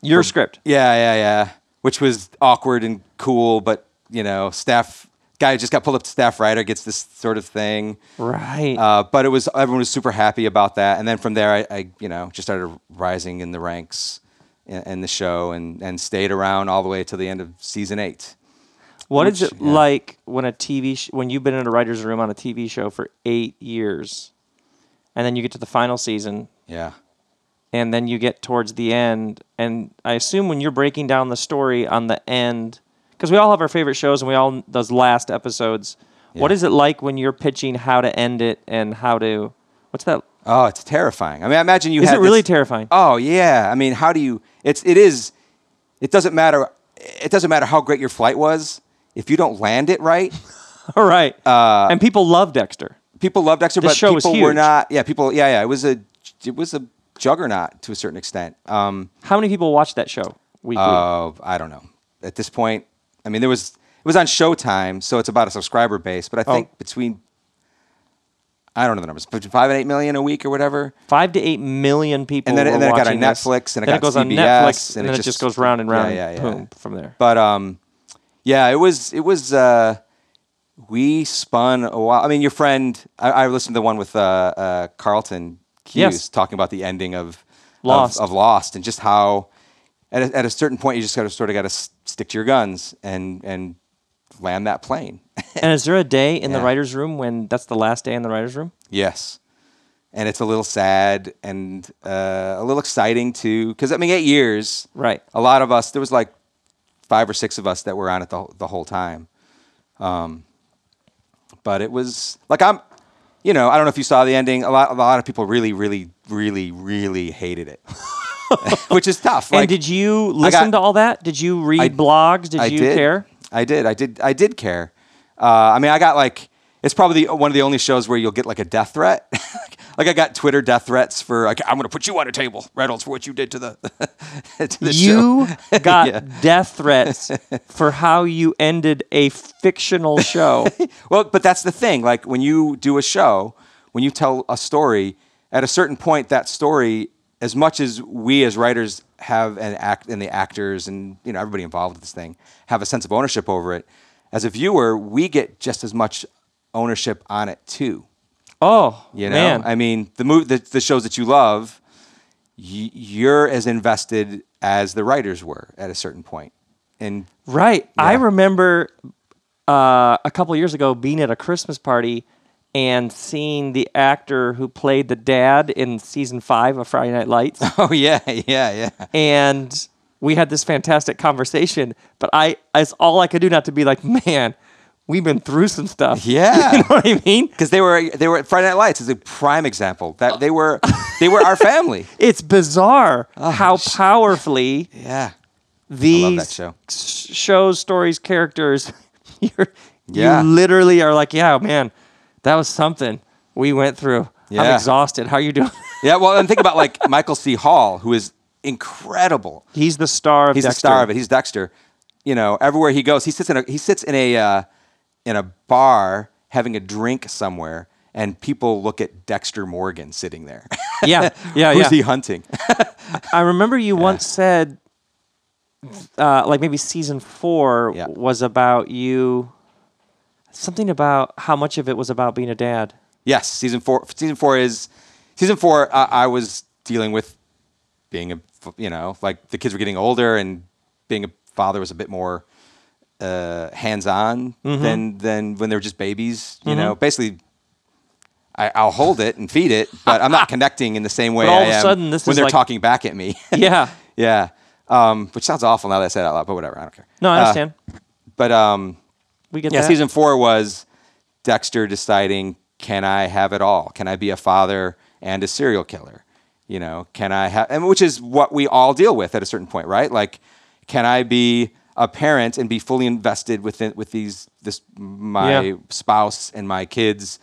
[SPEAKER 2] Your
[SPEAKER 1] for-
[SPEAKER 2] script.
[SPEAKER 1] Yeah, yeah, yeah. Which was awkward and cool, but you know, staff guy just got pulled up to staff writer gets this sort of thing.
[SPEAKER 2] Right.
[SPEAKER 1] Uh, but it was everyone was super happy about that, and then from there, I, I you know just started rising in the ranks in, in the show, and and stayed around all the way to the end of season eight.
[SPEAKER 2] What is
[SPEAKER 1] which-
[SPEAKER 2] it
[SPEAKER 1] yeah.
[SPEAKER 2] like when a TV sh- when you've been in a writer's room on a TV show for eight years, and then you get to the final season,
[SPEAKER 1] Yeah,
[SPEAKER 2] and then you get towards the end, and I assume when you're breaking down the story on the end, because we all have our favorite shows and we all those last episodes. What
[SPEAKER 1] Yeah.
[SPEAKER 2] is it like when you're pitching how to end it and how to? What's that?
[SPEAKER 1] Oh, it's terrifying. I mean, I imagine you
[SPEAKER 2] Is
[SPEAKER 1] had
[SPEAKER 2] it really
[SPEAKER 1] this-
[SPEAKER 2] terrifying?
[SPEAKER 1] Oh yeah. I mean, how do you? It's it is. It doesn't matter. It doesn't matter how great your flight was if you don't land it right. *laughs*
[SPEAKER 2] All right.
[SPEAKER 1] Uh,
[SPEAKER 2] and people love Dexter.
[SPEAKER 1] people loved Dexter, but
[SPEAKER 2] show was
[SPEAKER 1] people were not. Yeah, people. Yeah, yeah. It was a it was a juggernaut to a certain extent. Um,
[SPEAKER 2] How many people watch that show weekly?
[SPEAKER 1] uh, I don't know. At this point, I mean, there was it was on Showtime, so it's about a subscriber base. But I think
[SPEAKER 2] Oh.
[SPEAKER 1] between I don't know the numbers, between five and eight million a week or whatever.
[SPEAKER 2] Five to eight million people.
[SPEAKER 1] And then and then it got on. Netflix, and it
[SPEAKER 2] then
[SPEAKER 1] got
[SPEAKER 2] it goes on Netflix,
[SPEAKER 1] and
[SPEAKER 2] and
[SPEAKER 1] it just-
[SPEAKER 2] just goes round and round,
[SPEAKER 1] yeah,
[SPEAKER 2] and
[SPEAKER 1] yeah.
[SPEAKER 2] boom from there.
[SPEAKER 1] But um, yeah, it was it was. Uh, we spun a while. I mean, your friend. I, I listened to the one with uh, uh, Carlton Cuse
[SPEAKER 2] Yes.
[SPEAKER 1] talking about the ending of of-
[SPEAKER 2] Lost.
[SPEAKER 1] of, Lost and just how at a, at a certain point you just got to sort of got to stick to your guns and and land that plane. *laughs*
[SPEAKER 2] and is there a day in the writers' room when that's the last day in the writers' room?
[SPEAKER 1] yes. And it's a little sad and uh, a little exciting too, because I mean, eight years.
[SPEAKER 2] Right.
[SPEAKER 1] a lot of us there was like five or six of us that were on it the, the whole time um, but it was like i'm you know i don't know if you saw the ending a lot, a lot of people really really really really hated it *laughs* which is tough
[SPEAKER 2] and did you listen
[SPEAKER 1] got-
[SPEAKER 2] to all that? Did you read
[SPEAKER 1] I-
[SPEAKER 2] blogs? Did
[SPEAKER 1] I
[SPEAKER 2] you
[SPEAKER 1] did.
[SPEAKER 2] care?
[SPEAKER 1] i did i did i did care uh, i mean i got like it's probably the, one of the only shows where you'll get like a death threat *laughs* like i got twitter death threats for like i'm gonna put you on a table reynolds for what you did to the *laughs* to the
[SPEAKER 2] You
[SPEAKER 1] show. *laughs*
[SPEAKER 2] got
[SPEAKER 1] Yeah.
[SPEAKER 2] death threats for how you ended a fictional *laughs* show.
[SPEAKER 1] Well, but that's the thing. Like when you do a show, when you tell a story, at a certain point, that story, as much as we as writers have an act and the actors and you know everybody involved with this thing have a sense of ownership over it, as a viewer, we get just as much ownership on it too.
[SPEAKER 2] Oh,
[SPEAKER 1] You know,
[SPEAKER 2] man.
[SPEAKER 1] I mean, the move, the, the shows that you love, y- you're as invested as the writers were at a certain point. And
[SPEAKER 2] Right. I remember uh, a couple years ago being at a Christmas party and seeing the actor who played the dad in season five of Friday Night Lights. *laughs*
[SPEAKER 1] oh yeah, *laughs* yeah, yeah.
[SPEAKER 2] and we had this fantastic conversation, but I, it's all I could do not to be like, man, we've been through some stuff. *laughs*
[SPEAKER 1] Yeah.
[SPEAKER 2] you know what I mean?
[SPEAKER 1] because they were they were Friday Night Lights is a prime example that they were they were our family. *laughs*
[SPEAKER 2] It's bizarre how powerfully
[SPEAKER 1] Yeah,
[SPEAKER 2] these
[SPEAKER 1] that show.
[SPEAKER 2] shows, stories, characters, *laughs* you're,
[SPEAKER 1] Yeah.
[SPEAKER 2] you literally are like, yeah, man, that was something we went through. I'm
[SPEAKER 1] Yeah.
[SPEAKER 2] exhausted. How are you doing?
[SPEAKER 1] yeah. Well, and think about like Michael C. Hall, who is incredible.
[SPEAKER 2] He's the star of
[SPEAKER 1] He's
[SPEAKER 2] Dexter.
[SPEAKER 1] the star of it. He's Dexter. You know, everywhere he goes, he sits in a he sits in a uh, in a bar having a drink somewhere, and people look at Dexter Morgan sitting there.
[SPEAKER 2] Yeah, yeah, *laughs*
[SPEAKER 1] Who's
[SPEAKER 2] yeah.
[SPEAKER 1] he hunting? *laughs*
[SPEAKER 2] I remember you once said, uh, like maybe season four
[SPEAKER 1] Yeah.
[SPEAKER 2] was about you. Something about how much of it was about being a dad.
[SPEAKER 1] Yes, season four. Season four is season four. Uh, I was dealing with being a, you know, like the kids were getting older, and being a father was a bit more uh, hands-on
[SPEAKER 2] Mm-hmm.
[SPEAKER 1] than than when they were just babies. You know, basically, I, I'll hold it and feed it, but I'm not *laughs* connecting in the same way
[SPEAKER 2] But all
[SPEAKER 1] I
[SPEAKER 2] of a sudden, this
[SPEAKER 1] when they're
[SPEAKER 2] like-
[SPEAKER 1] talking back at me. *laughs*
[SPEAKER 2] Yeah. *laughs*
[SPEAKER 1] yeah, um, which sounds awful now that I say it out loud, but whatever. I don't care.
[SPEAKER 2] No, I
[SPEAKER 1] Uh,
[SPEAKER 2] understand.
[SPEAKER 1] but um,
[SPEAKER 2] we get
[SPEAKER 1] yeah,
[SPEAKER 2] that.
[SPEAKER 1] season four was Dexter deciding, can I have it all? Can I be a father and a serial killer? You know, can I have, and which is what we all deal with at a certain point, right? Like, can I be a parent and be fully invested within with these this my
[SPEAKER 2] Yeah.
[SPEAKER 1] spouse and my kids,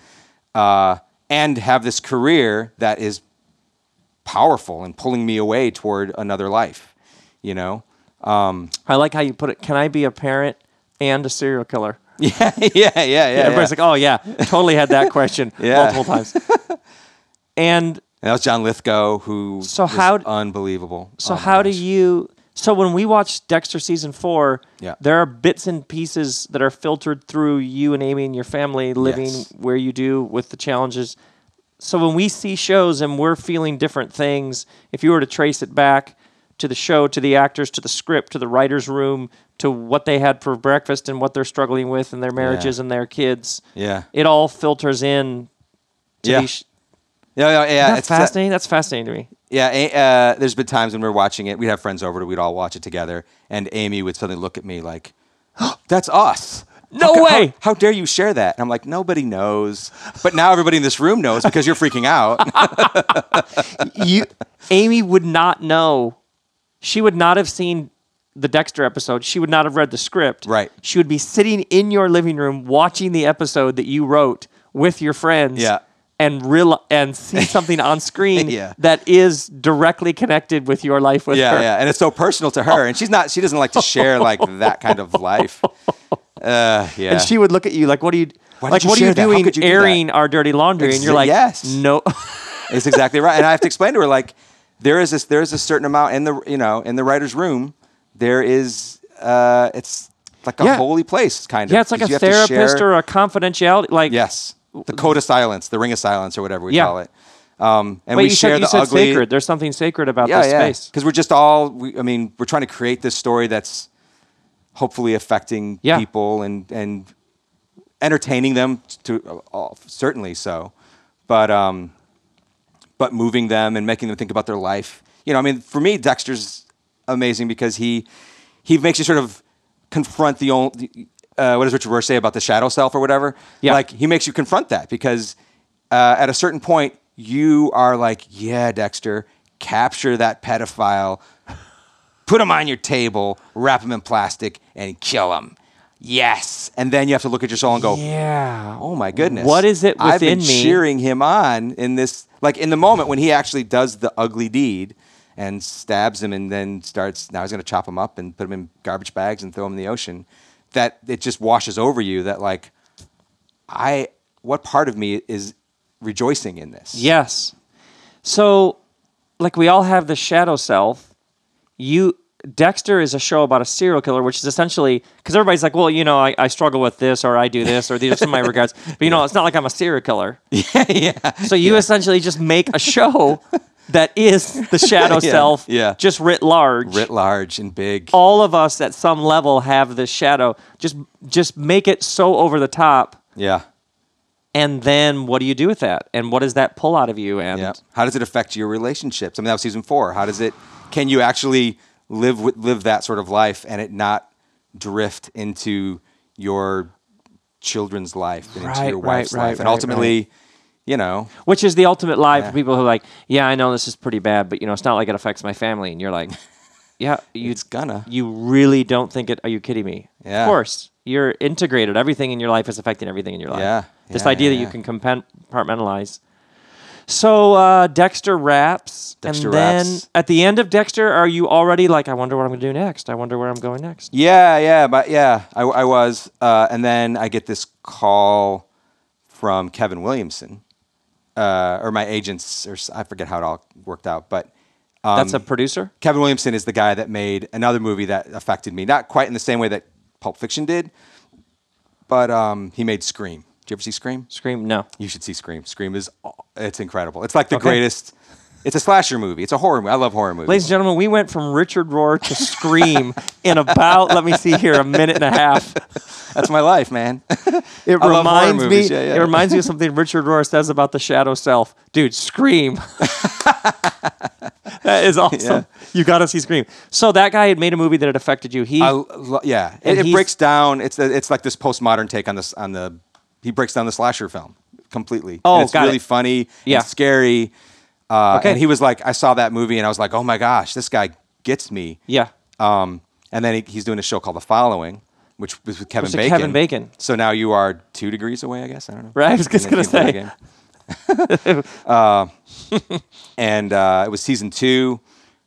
[SPEAKER 1] uh, and have this career that is powerful and pulling me away toward another life? You know,
[SPEAKER 2] I like how you put it. Can I be a parent and a serial killer? *laughs*
[SPEAKER 1] yeah, yeah, yeah, yeah.
[SPEAKER 2] Everybody's like, oh yeah, totally had that question *laughs*
[SPEAKER 1] Yeah.
[SPEAKER 2] multiple times. And *laughs*
[SPEAKER 1] And that was John Lithgow, who
[SPEAKER 2] So how d-
[SPEAKER 1] unbelievable.
[SPEAKER 2] so
[SPEAKER 1] Oh
[SPEAKER 2] how do you? So when we watch Dexter season four,
[SPEAKER 1] Yeah.
[SPEAKER 2] there are bits and pieces that are filtered through you and Amy and your family living
[SPEAKER 1] Yes.
[SPEAKER 2] where you do with the challenges. So when we see shows and we're feeling different things, if you were to trace it back to the show, to the actors, to the script, to the writers' room, to what they had for breakfast and what they're struggling with in their marriages and their kids,
[SPEAKER 1] Yeah,
[SPEAKER 2] it all filters in. To
[SPEAKER 1] Yeah.
[SPEAKER 2] sh-
[SPEAKER 1] yeah, yeah. yeah
[SPEAKER 2] That's
[SPEAKER 1] it's that-
[SPEAKER 2] fascinating. That's fascinating to me.
[SPEAKER 1] Yeah, uh, there's been times when we are watching it. We'd have friends over, we'd all watch it together, and Amy would suddenly look at me like, "That's us."
[SPEAKER 2] No
[SPEAKER 1] How
[SPEAKER 2] way!
[SPEAKER 1] How, how dare you share that? And I'm like, nobody knows, but now everybody in this room knows because you're freaking out. *laughs*
[SPEAKER 2] you Amy would not know. She would not have seen the Dexter episode. She would not have read the script.
[SPEAKER 1] Right.
[SPEAKER 2] She would be sitting in your living room watching the episode that you wrote with your friends.
[SPEAKER 1] Yeah.
[SPEAKER 2] And real and see *laughs* something on screen
[SPEAKER 1] Yeah.
[SPEAKER 2] that is directly connected with your life with
[SPEAKER 1] yeah,
[SPEAKER 2] her.
[SPEAKER 1] yeah, and it's so personal to her, and she's not. She doesn't like to share like that kind of life. *laughs* Uh, yeah,
[SPEAKER 2] And she would look at you like, "What are you?
[SPEAKER 1] Why
[SPEAKER 2] like, what are you
[SPEAKER 1] that?
[SPEAKER 2] Doing,
[SPEAKER 1] you do
[SPEAKER 2] airing our dirty laundry?" And you're like,
[SPEAKER 1] yes.
[SPEAKER 2] no." *laughs*
[SPEAKER 1] It's exactly right. And I have to explain to her like there is this there is a certain amount in the you know in the writer's room there is uh it's like a
[SPEAKER 2] Yeah.
[SPEAKER 1] holy place kind of.
[SPEAKER 2] yeah, it's like a
[SPEAKER 1] 'cause you have to
[SPEAKER 2] therapist or a confidentiality. Like,
[SPEAKER 1] yes the code of silence the ring of silence or whatever we
[SPEAKER 2] Yeah.
[SPEAKER 1] call it. Um, and
[SPEAKER 2] Wait,
[SPEAKER 1] we
[SPEAKER 2] you
[SPEAKER 1] share
[SPEAKER 2] said, you
[SPEAKER 1] the
[SPEAKER 2] said
[SPEAKER 1] ugly.
[SPEAKER 2] sacred. There's something sacred about
[SPEAKER 1] Yeah,
[SPEAKER 2] this
[SPEAKER 1] yeah.
[SPEAKER 2] space.
[SPEAKER 1] Because we're just all. We, I mean, we're trying to create this story that's hopefully affecting
[SPEAKER 2] Yeah.
[SPEAKER 1] people and and entertaining them to uh, certainly so, but um, but moving them and making them think about their life. You know, I mean, for me, Dexter's amazing because he he makes you sort of confront the old. Uh, what does Richard Rohr say about the shadow self or whatever?
[SPEAKER 2] Yeah.
[SPEAKER 1] Like he makes you confront that because uh, at a certain point you are like, yeah, Dexter, capture that pedophile, put him on your table, wrap him in plastic, and kill him. Yes, and then you have to look at your soul and go,
[SPEAKER 2] Yeah.
[SPEAKER 1] oh my goodness
[SPEAKER 2] What is it within
[SPEAKER 1] I've been
[SPEAKER 2] me?
[SPEAKER 1] cheering him on in this like in the moment when he actually does the ugly deed and stabs him and then starts now he's going to chop him up and put him in garbage bags and throw him in the ocean that it just washes over you that like i what part of me is rejoicing in this
[SPEAKER 2] Yes. So, like we all have the shadow self. You Dexter is a show about a serial killer, which is essentially because everybody's like, well, you know, I, I struggle with this, or I do this, or these are some of my regrets. But you know, *laughs* it's not like I'm a serial killer. *laughs*
[SPEAKER 1] yeah yeah
[SPEAKER 2] So you essentially just make a show that is the *laughs* shadow
[SPEAKER 1] Yeah,
[SPEAKER 2] self,
[SPEAKER 1] yeah.
[SPEAKER 2] just writ large.
[SPEAKER 1] writ large and big
[SPEAKER 2] all of us at some level have this shadow. Just just make it so over the top,
[SPEAKER 1] yeah
[SPEAKER 2] and then what do you do with that? And what does that pull out of you? And
[SPEAKER 1] Yeah. How does it affect your relationships? I mean, that was season four. How does it? Can you actually live with, live that sort of life and it not drift into your children's life and into your wife's
[SPEAKER 2] right,
[SPEAKER 1] life, and
[SPEAKER 2] right,
[SPEAKER 1] ultimately, you know,
[SPEAKER 2] Which is the ultimate lie
[SPEAKER 1] Yeah.
[SPEAKER 2] for people who are like, yeah, I know this is pretty bad, but you know, it's not like it affects my family. And you're like, *laughs* yeah, you,
[SPEAKER 1] it's gonna.
[SPEAKER 2] you really don't think it? Are you kidding me?
[SPEAKER 1] Yeah.
[SPEAKER 2] Of course, you're integrated. Everything in your life is affecting everything in your life.
[SPEAKER 1] Yeah,
[SPEAKER 2] This
[SPEAKER 1] yeah,
[SPEAKER 2] idea that you can compartmentalize. So uh, Dexter wraps,
[SPEAKER 1] Dexter
[SPEAKER 2] and then
[SPEAKER 1] wraps.
[SPEAKER 2] at the end of Dexter, are you already like, I wonder what I'm to do next? I wonder where I'm going next.
[SPEAKER 1] Yeah, yeah, but yeah, I, I was, uh, and then I get this call from Kevin Williamson, uh, or my agents, or I forget how it all worked out, but um,
[SPEAKER 2] That's a producer.
[SPEAKER 1] Kevin Williamson is the guy that made another movie that affected me, not quite in the same way that Pulp Fiction did, but um, he made Scream. Did you ever see Scream?
[SPEAKER 2] Scream. No.
[SPEAKER 1] You should see Scream. Scream is it's incredible. It's like the
[SPEAKER 2] Okay.
[SPEAKER 1] greatest. It's a slasher movie. It's a horror movie. I love horror movies.
[SPEAKER 2] Ladies and gentlemen, we went from Richard Rohr to Scream *laughs* in about, let me see here, a minute and a half.
[SPEAKER 1] That's my life, man. *laughs*
[SPEAKER 2] It
[SPEAKER 1] I
[SPEAKER 2] reminds me.
[SPEAKER 1] yeah, yeah.
[SPEAKER 2] It reminds me of something Richard Rohr says about the shadow self. Dude, Scream. *laughs* that is awesome. You got to see Scream. So that guy had made a movie that had affected you. He
[SPEAKER 1] I yeah, it, it breaks down. It's it's like this postmodern take on this on the. He breaks down the slasher film completely.
[SPEAKER 2] Oh,
[SPEAKER 1] and it's really
[SPEAKER 2] it.
[SPEAKER 1] funny.
[SPEAKER 2] Yeah.
[SPEAKER 1] and scary. Uh,
[SPEAKER 2] Okay.
[SPEAKER 1] And he was like, I saw that movie and I was like, oh my gosh, this guy gets me.
[SPEAKER 2] yeah.
[SPEAKER 1] Um, and then he, he's doing a show called The Following, which was with Kevin
[SPEAKER 2] is
[SPEAKER 1] Bacon.
[SPEAKER 2] Kevin Bacon.
[SPEAKER 1] So now you are two degrees away, I guess. I don't know.
[SPEAKER 2] Right. I was just gonna say.
[SPEAKER 1] game. *laughs* uh, and uh, it was season two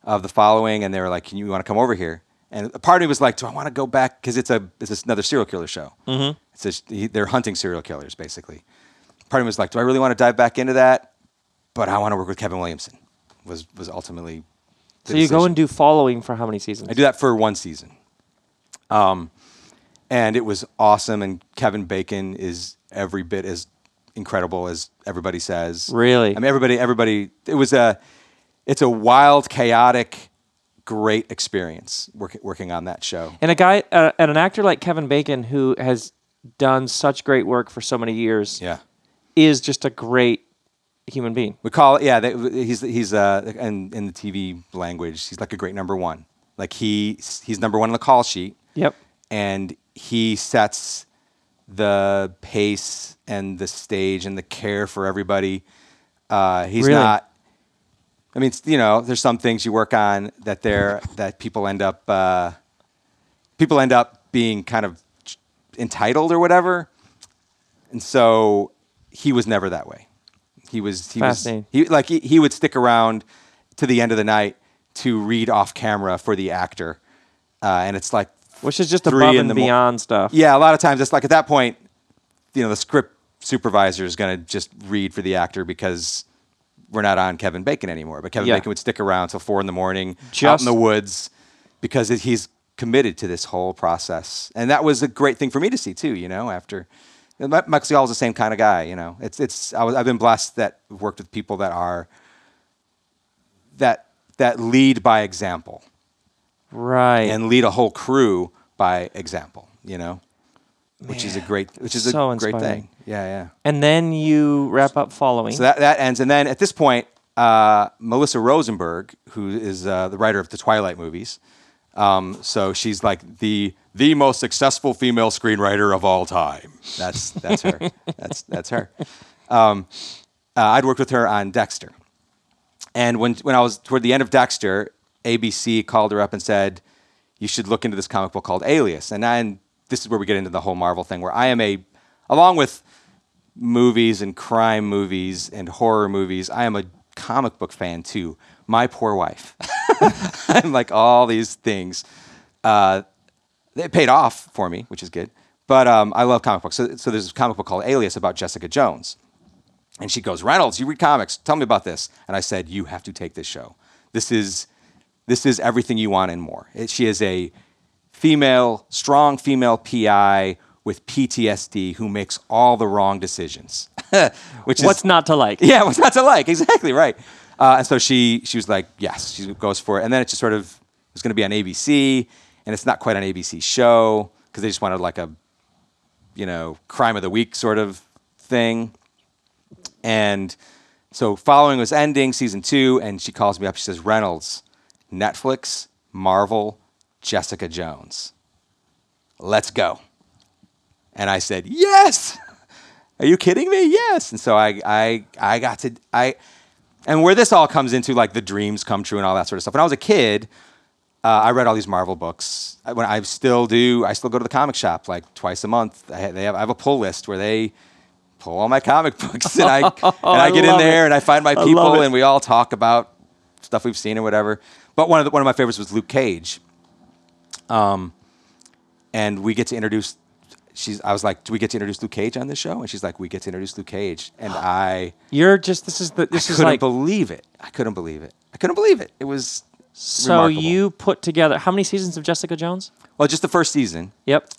[SPEAKER 1] of the following, and they were like, "Can you want to come over here?" And a part of me was like, "Do I want to go back?" Because it's a it's another serial killer show. Mm-hmm. It's a, they're hunting serial killers basically. Part of me was like, "Do I really want to dive back into that?" But I want to work with Kevin Williamson. Was was ultimately. the
[SPEAKER 2] So you go and do following for how many seasons?
[SPEAKER 1] I do that for one season. Um, and it was awesome. And Kevin Bacon is every bit as incredible as everybody says.
[SPEAKER 2] Really?
[SPEAKER 1] I mean, everybody, everybody. It was a, it's a wild, chaotic, great experience working working on that show.
[SPEAKER 2] And a guy, uh, and an actor like Kevin Bacon, who has done such great work for so many years,
[SPEAKER 1] Yeah.
[SPEAKER 2] is just a great human being.
[SPEAKER 1] We call it, yeah. They, he's he's uh, in in the TV language, he's like a great number one. Like he he's number one on the call sheet.
[SPEAKER 2] Yep.
[SPEAKER 1] and he sets the pace and the stage and the care for everybody. Uh, he's
[SPEAKER 2] Really?
[SPEAKER 1] not. I mean, you know, there's some things you work on that there that people end up uh, people end up being kind of entitled or whatever, and so he was never that way. He was he was he like he, he would stick around to the end of the night to read off camera for the actor, uh, and it's like
[SPEAKER 2] Which is just above and
[SPEAKER 1] the mo-
[SPEAKER 2] beyond stuff.
[SPEAKER 1] yeah, a lot of times it's like at that point, you know, the script supervisor is going to just read for the actor because we're not on Kevin Bacon anymore. But Kevin
[SPEAKER 2] Yeah.
[SPEAKER 1] Bacon would stick around till four in the morning out in the woods because he's committed to this whole process, and that was a great thing for me to see too. You know, after Mi- Michael C. Hall is the same kind of guy. You know, it's it's I was, I've been blessed that I've worked with people that are that that lead by example
[SPEAKER 2] Right.
[SPEAKER 1] and lead a whole crew by example, you know, which is a great, which is
[SPEAKER 2] so
[SPEAKER 1] a great
[SPEAKER 2] inspiring.
[SPEAKER 1] thing. Yeah, yeah.
[SPEAKER 2] and then you wrap up following.
[SPEAKER 1] So that, that ends. And then at this point, uh, Melissa Rosenberg, who is uh, the writer of the Twilight movies, um, so she's like the the most successful female screenwriter of all time. That's that's her. *laughs* that's that's her. Um, uh, I'd worked with her on Dexter, and when when I was toward the end of Dexter, ABC called her up and said, "You should look into this comic book called Alias." And I, and this is where we get into the whole Marvel thing, where I am a, along with movies and crime movies and horror movies, I am a comic book fan too. My poor wife. *laughs* I'm like all these things. Uh, they paid off for me, which is good. But um, I love comic books. So, so there's a comic book called Alias about Jessica Jones. And she goes, Reynolds, you read comics. Tell me about this. And I said, you have to take this show. This is, this is everything you want and more. It, she is a female, strong female PI with PTSD who makes all the wrong decisions. *laughs* which is
[SPEAKER 2] What's not to like? *laughs*
[SPEAKER 1] yeah, what's not to like? Exactly right. Uh, and so she she was like, yes, she goes for it. And then it just sort of was going to be on ABC, and it's not quite an ABC show because they just wanted like a, you know, crime of the week sort of thing. And so following was ending season two, and she calls me up. She says, Reynolds, Netflix, Marvel, Jessica Jones. Let's go. And I said, yes. *laughs* Are you kidding me? Yes. And so I, I, I got to, I, and where this all comes into like the dreams come true and all that sort of stuff. When I was a kid, uh, I read all these Marvel books. I- When I still do, I still go to the comic shop like twice a month. I, ha- they have, I have a pull list where they pull all my comic *laughs* books, and I *laughs* and I,
[SPEAKER 2] I
[SPEAKER 1] get in there
[SPEAKER 2] it.
[SPEAKER 1] and I find my people, and we all talk about stuff we've seen or whatever. But one of the, one of my favorites was Luke Cage. Um, and we get to introduce. She's. I was like, "Do we get to introduce Luke Cage on this show?" And she's like, "We get to introduce Luke Cage." And *gasps* I,
[SPEAKER 2] You're just this is the
[SPEAKER 1] I
[SPEAKER 2] this is
[SPEAKER 1] couldn't
[SPEAKER 2] like
[SPEAKER 1] believe it. I couldn't believe it. I couldn't believe it. It was
[SPEAKER 2] so
[SPEAKER 1] remarkable.
[SPEAKER 2] you put together how many seasons of Jessica Jones?
[SPEAKER 1] well, just the first season.
[SPEAKER 2] Yep.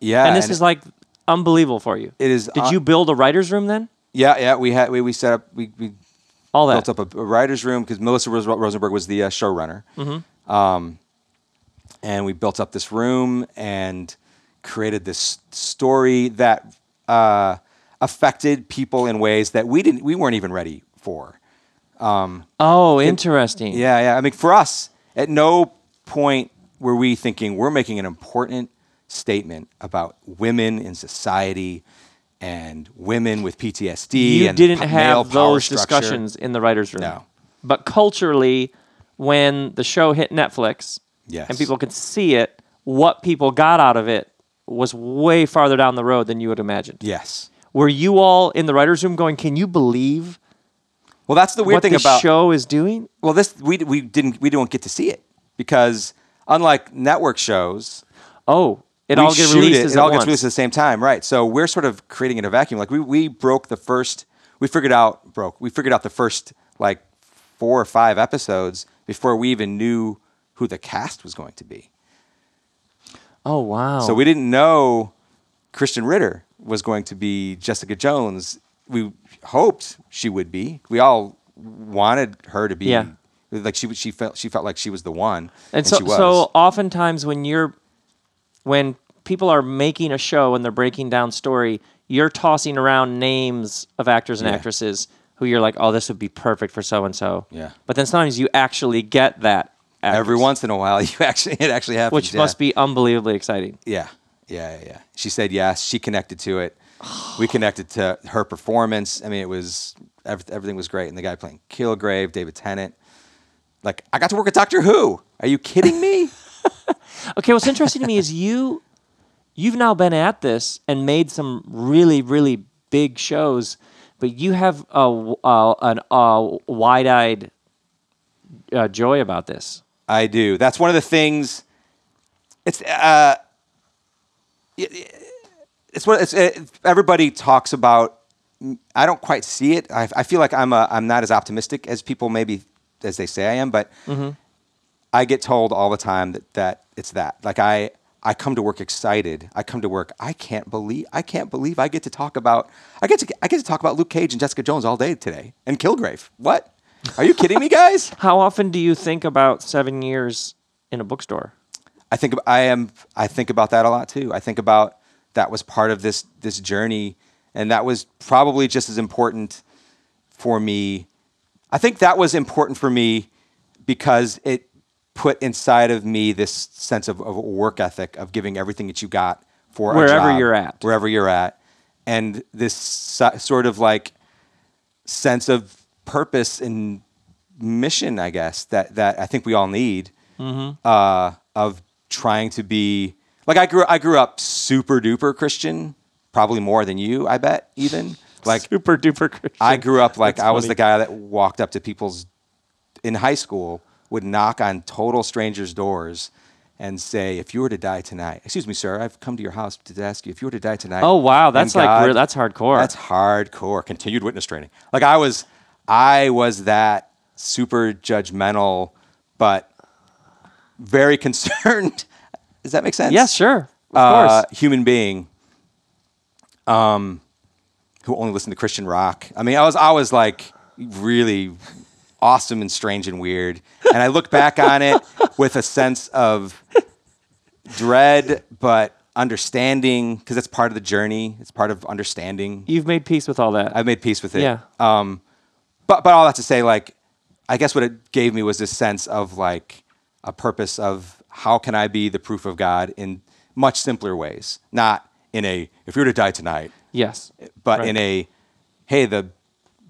[SPEAKER 1] Yeah,
[SPEAKER 2] and this is like unbelievable for you.
[SPEAKER 1] It is
[SPEAKER 2] Did
[SPEAKER 1] un-
[SPEAKER 2] you build a writer's room then?
[SPEAKER 1] yeah, yeah. We had we, we set up we, we
[SPEAKER 2] All that.
[SPEAKER 1] built up a, a writer's room because Melissa Ros- Rosenberg was the uh, showrunner. Um, and we built up this room and created this story that uh, affected people in ways that we didn't we weren't even ready for.
[SPEAKER 2] Um, oh, interesting.
[SPEAKER 1] Yeah, yeah. I mean, for us, at no point were we thinking we're making an important statement about women in society and women with PTSD.
[SPEAKER 2] You
[SPEAKER 1] and
[SPEAKER 2] didn't
[SPEAKER 1] male
[SPEAKER 2] have those discussions in the writers' room.
[SPEAKER 1] No.
[SPEAKER 2] But culturally, when the show hit Netflix
[SPEAKER 1] Yes.
[SPEAKER 2] and people could see it, what people got out of it was way farther down the road than you would imagine.
[SPEAKER 1] Yes.
[SPEAKER 2] Were you all in the writers' room going, "Can you believe
[SPEAKER 1] Well, that's the weird
[SPEAKER 2] what
[SPEAKER 1] thing
[SPEAKER 2] the
[SPEAKER 1] about
[SPEAKER 2] show is doing?"
[SPEAKER 1] well, this we we didn't we don't get to see it because unlike network shows,
[SPEAKER 2] Oh, it all gets released
[SPEAKER 1] it, it all gets released at the same time, right? So we're sort of creating in a vacuum. Like we we broke the first, we figured out broke. We figured out the first like four or five episodes before we even knew who the cast was going to be.
[SPEAKER 2] Oh wow!
[SPEAKER 1] So we didn't know Krysten Ritter was going to be Jessica Jones. We hoped she would be. We all wanted her to be.
[SPEAKER 2] Yeah.
[SPEAKER 1] Like she she felt she felt like she was the one,
[SPEAKER 2] and so
[SPEAKER 1] she was.
[SPEAKER 2] so oftentimes when you're when people are making a show and they're breaking down story, you're tossing around names of actors and
[SPEAKER 1] Yeah.
[SPEAKER 2] actresses who you're like, "Oh, this would be perfect for so and so."
[SPEAKER 1] Yeah.
[SPEAKER 2] But then sometimes you actually get that actress,
[SPEAKER 1] Every once in a while, *laughs* you actually it actually happens.
[SPEAKER 2] which
[SPEAKER 1] yeah.
[SPEAKER 2] must be unbelievably exciting.
[SPEAKER 1] Yeah, yeah, yeah, yeah. She said yes. She connected to it. We connected to her performance. I mean, it was every, everything was great. And the guy playing Kilgrave, David Tennant. Like, I got to work with Doctor Who. Are you kidding me? *laughs*
[SPEAKER 2] Okay, what's interesting to me is you you've now been at this and made some really really big shows, but you have a uh, an uh, wide-eyed uh, joy about this.
[SPEAKER 1] I do. That's one of the things. It's uh, it's what it's. It, everybody talks about. I don't quite see it. I, I feel like I'm a, I'm not as optimistic as people maybe as they say I am, but mm-hmm. I get told all the time that that it's that. Like I I come to work excited. I come to work. I can't believe I can't believe I get to talk about I get to I get to talk about Luke Cage and Jessica Jones all day today and Kilgrave. What? Are you kidding me, guys? *laughs*
[SPEAKER 2] How often do you think about seven years in a bookstore?
[SPEAKER 1] I think I am. I think about that a lot too. I think about that was part of this this journey, and that was probably just as important for me. I think that was important for me because it put inside of me this sense of, of work ethic of giving everything that you got for
[SPEAKER 2] Wherever
[SPEAKER 1] job,
[SPEAKER 2] you're at.
[SPEAKER 1] wherever you're at, and this so- sort of like sense of purpose and mission, I guess that that I think we all need uh, of trying to be like I grew I grew up super duper Christian, probably more than you, I bet even *laughs* like
[SPEAKER 2] Super duper Christian.
[SPEAKER 1] I grew up like
[SPEAKER 2] That's
[SPEAKER 1] I was
[SPEAKER 2] funny.
[SPEAKER 1] the guy that walked up to people's in high school would knock on total strangers' doors and say, "If you were to die tonight, excuse me, sir, I've come to your house to ask you if you were to die tonight."
[SPEAKER 2] Oh wow, that's like
[SPEAKER 1] God-
[SPEAKER 2] re- that's hardcore.
[SPEAKER 1] that's hardcore. Continued witness training. Like I was, I was that super judgmental, but very *laughs* concerned. Does that make sense?
[SPEAKER 2] yes, sure, of
[SPEAKER 1] Uh,
[SPEAKER 2] course.
[SPEAKER 1] human being, um, who only listened to Christian rock. I mean, I was, I was like really awesome and strange and weird, and I look back on it with a sense of dread, but understanding because it's part of the journey. It's part of understanding.
[SPEAKER 2] You've made peace with all that.
[SPEAKER 1] I've made peace with it.
[SPEAKER 2] Yeah.
[SPEAKER 1] Um, but but all that to say, like, I guess what it gave me was this sense of like a purpose of how can I be the proof of God in much simpler ways. Not in a if you were to die tonight,
[SPEAKER 2] Yes.
[SPEAKER 1] but
[SPEAKER 2] Right.
[SPEAKER 1] in a hey, the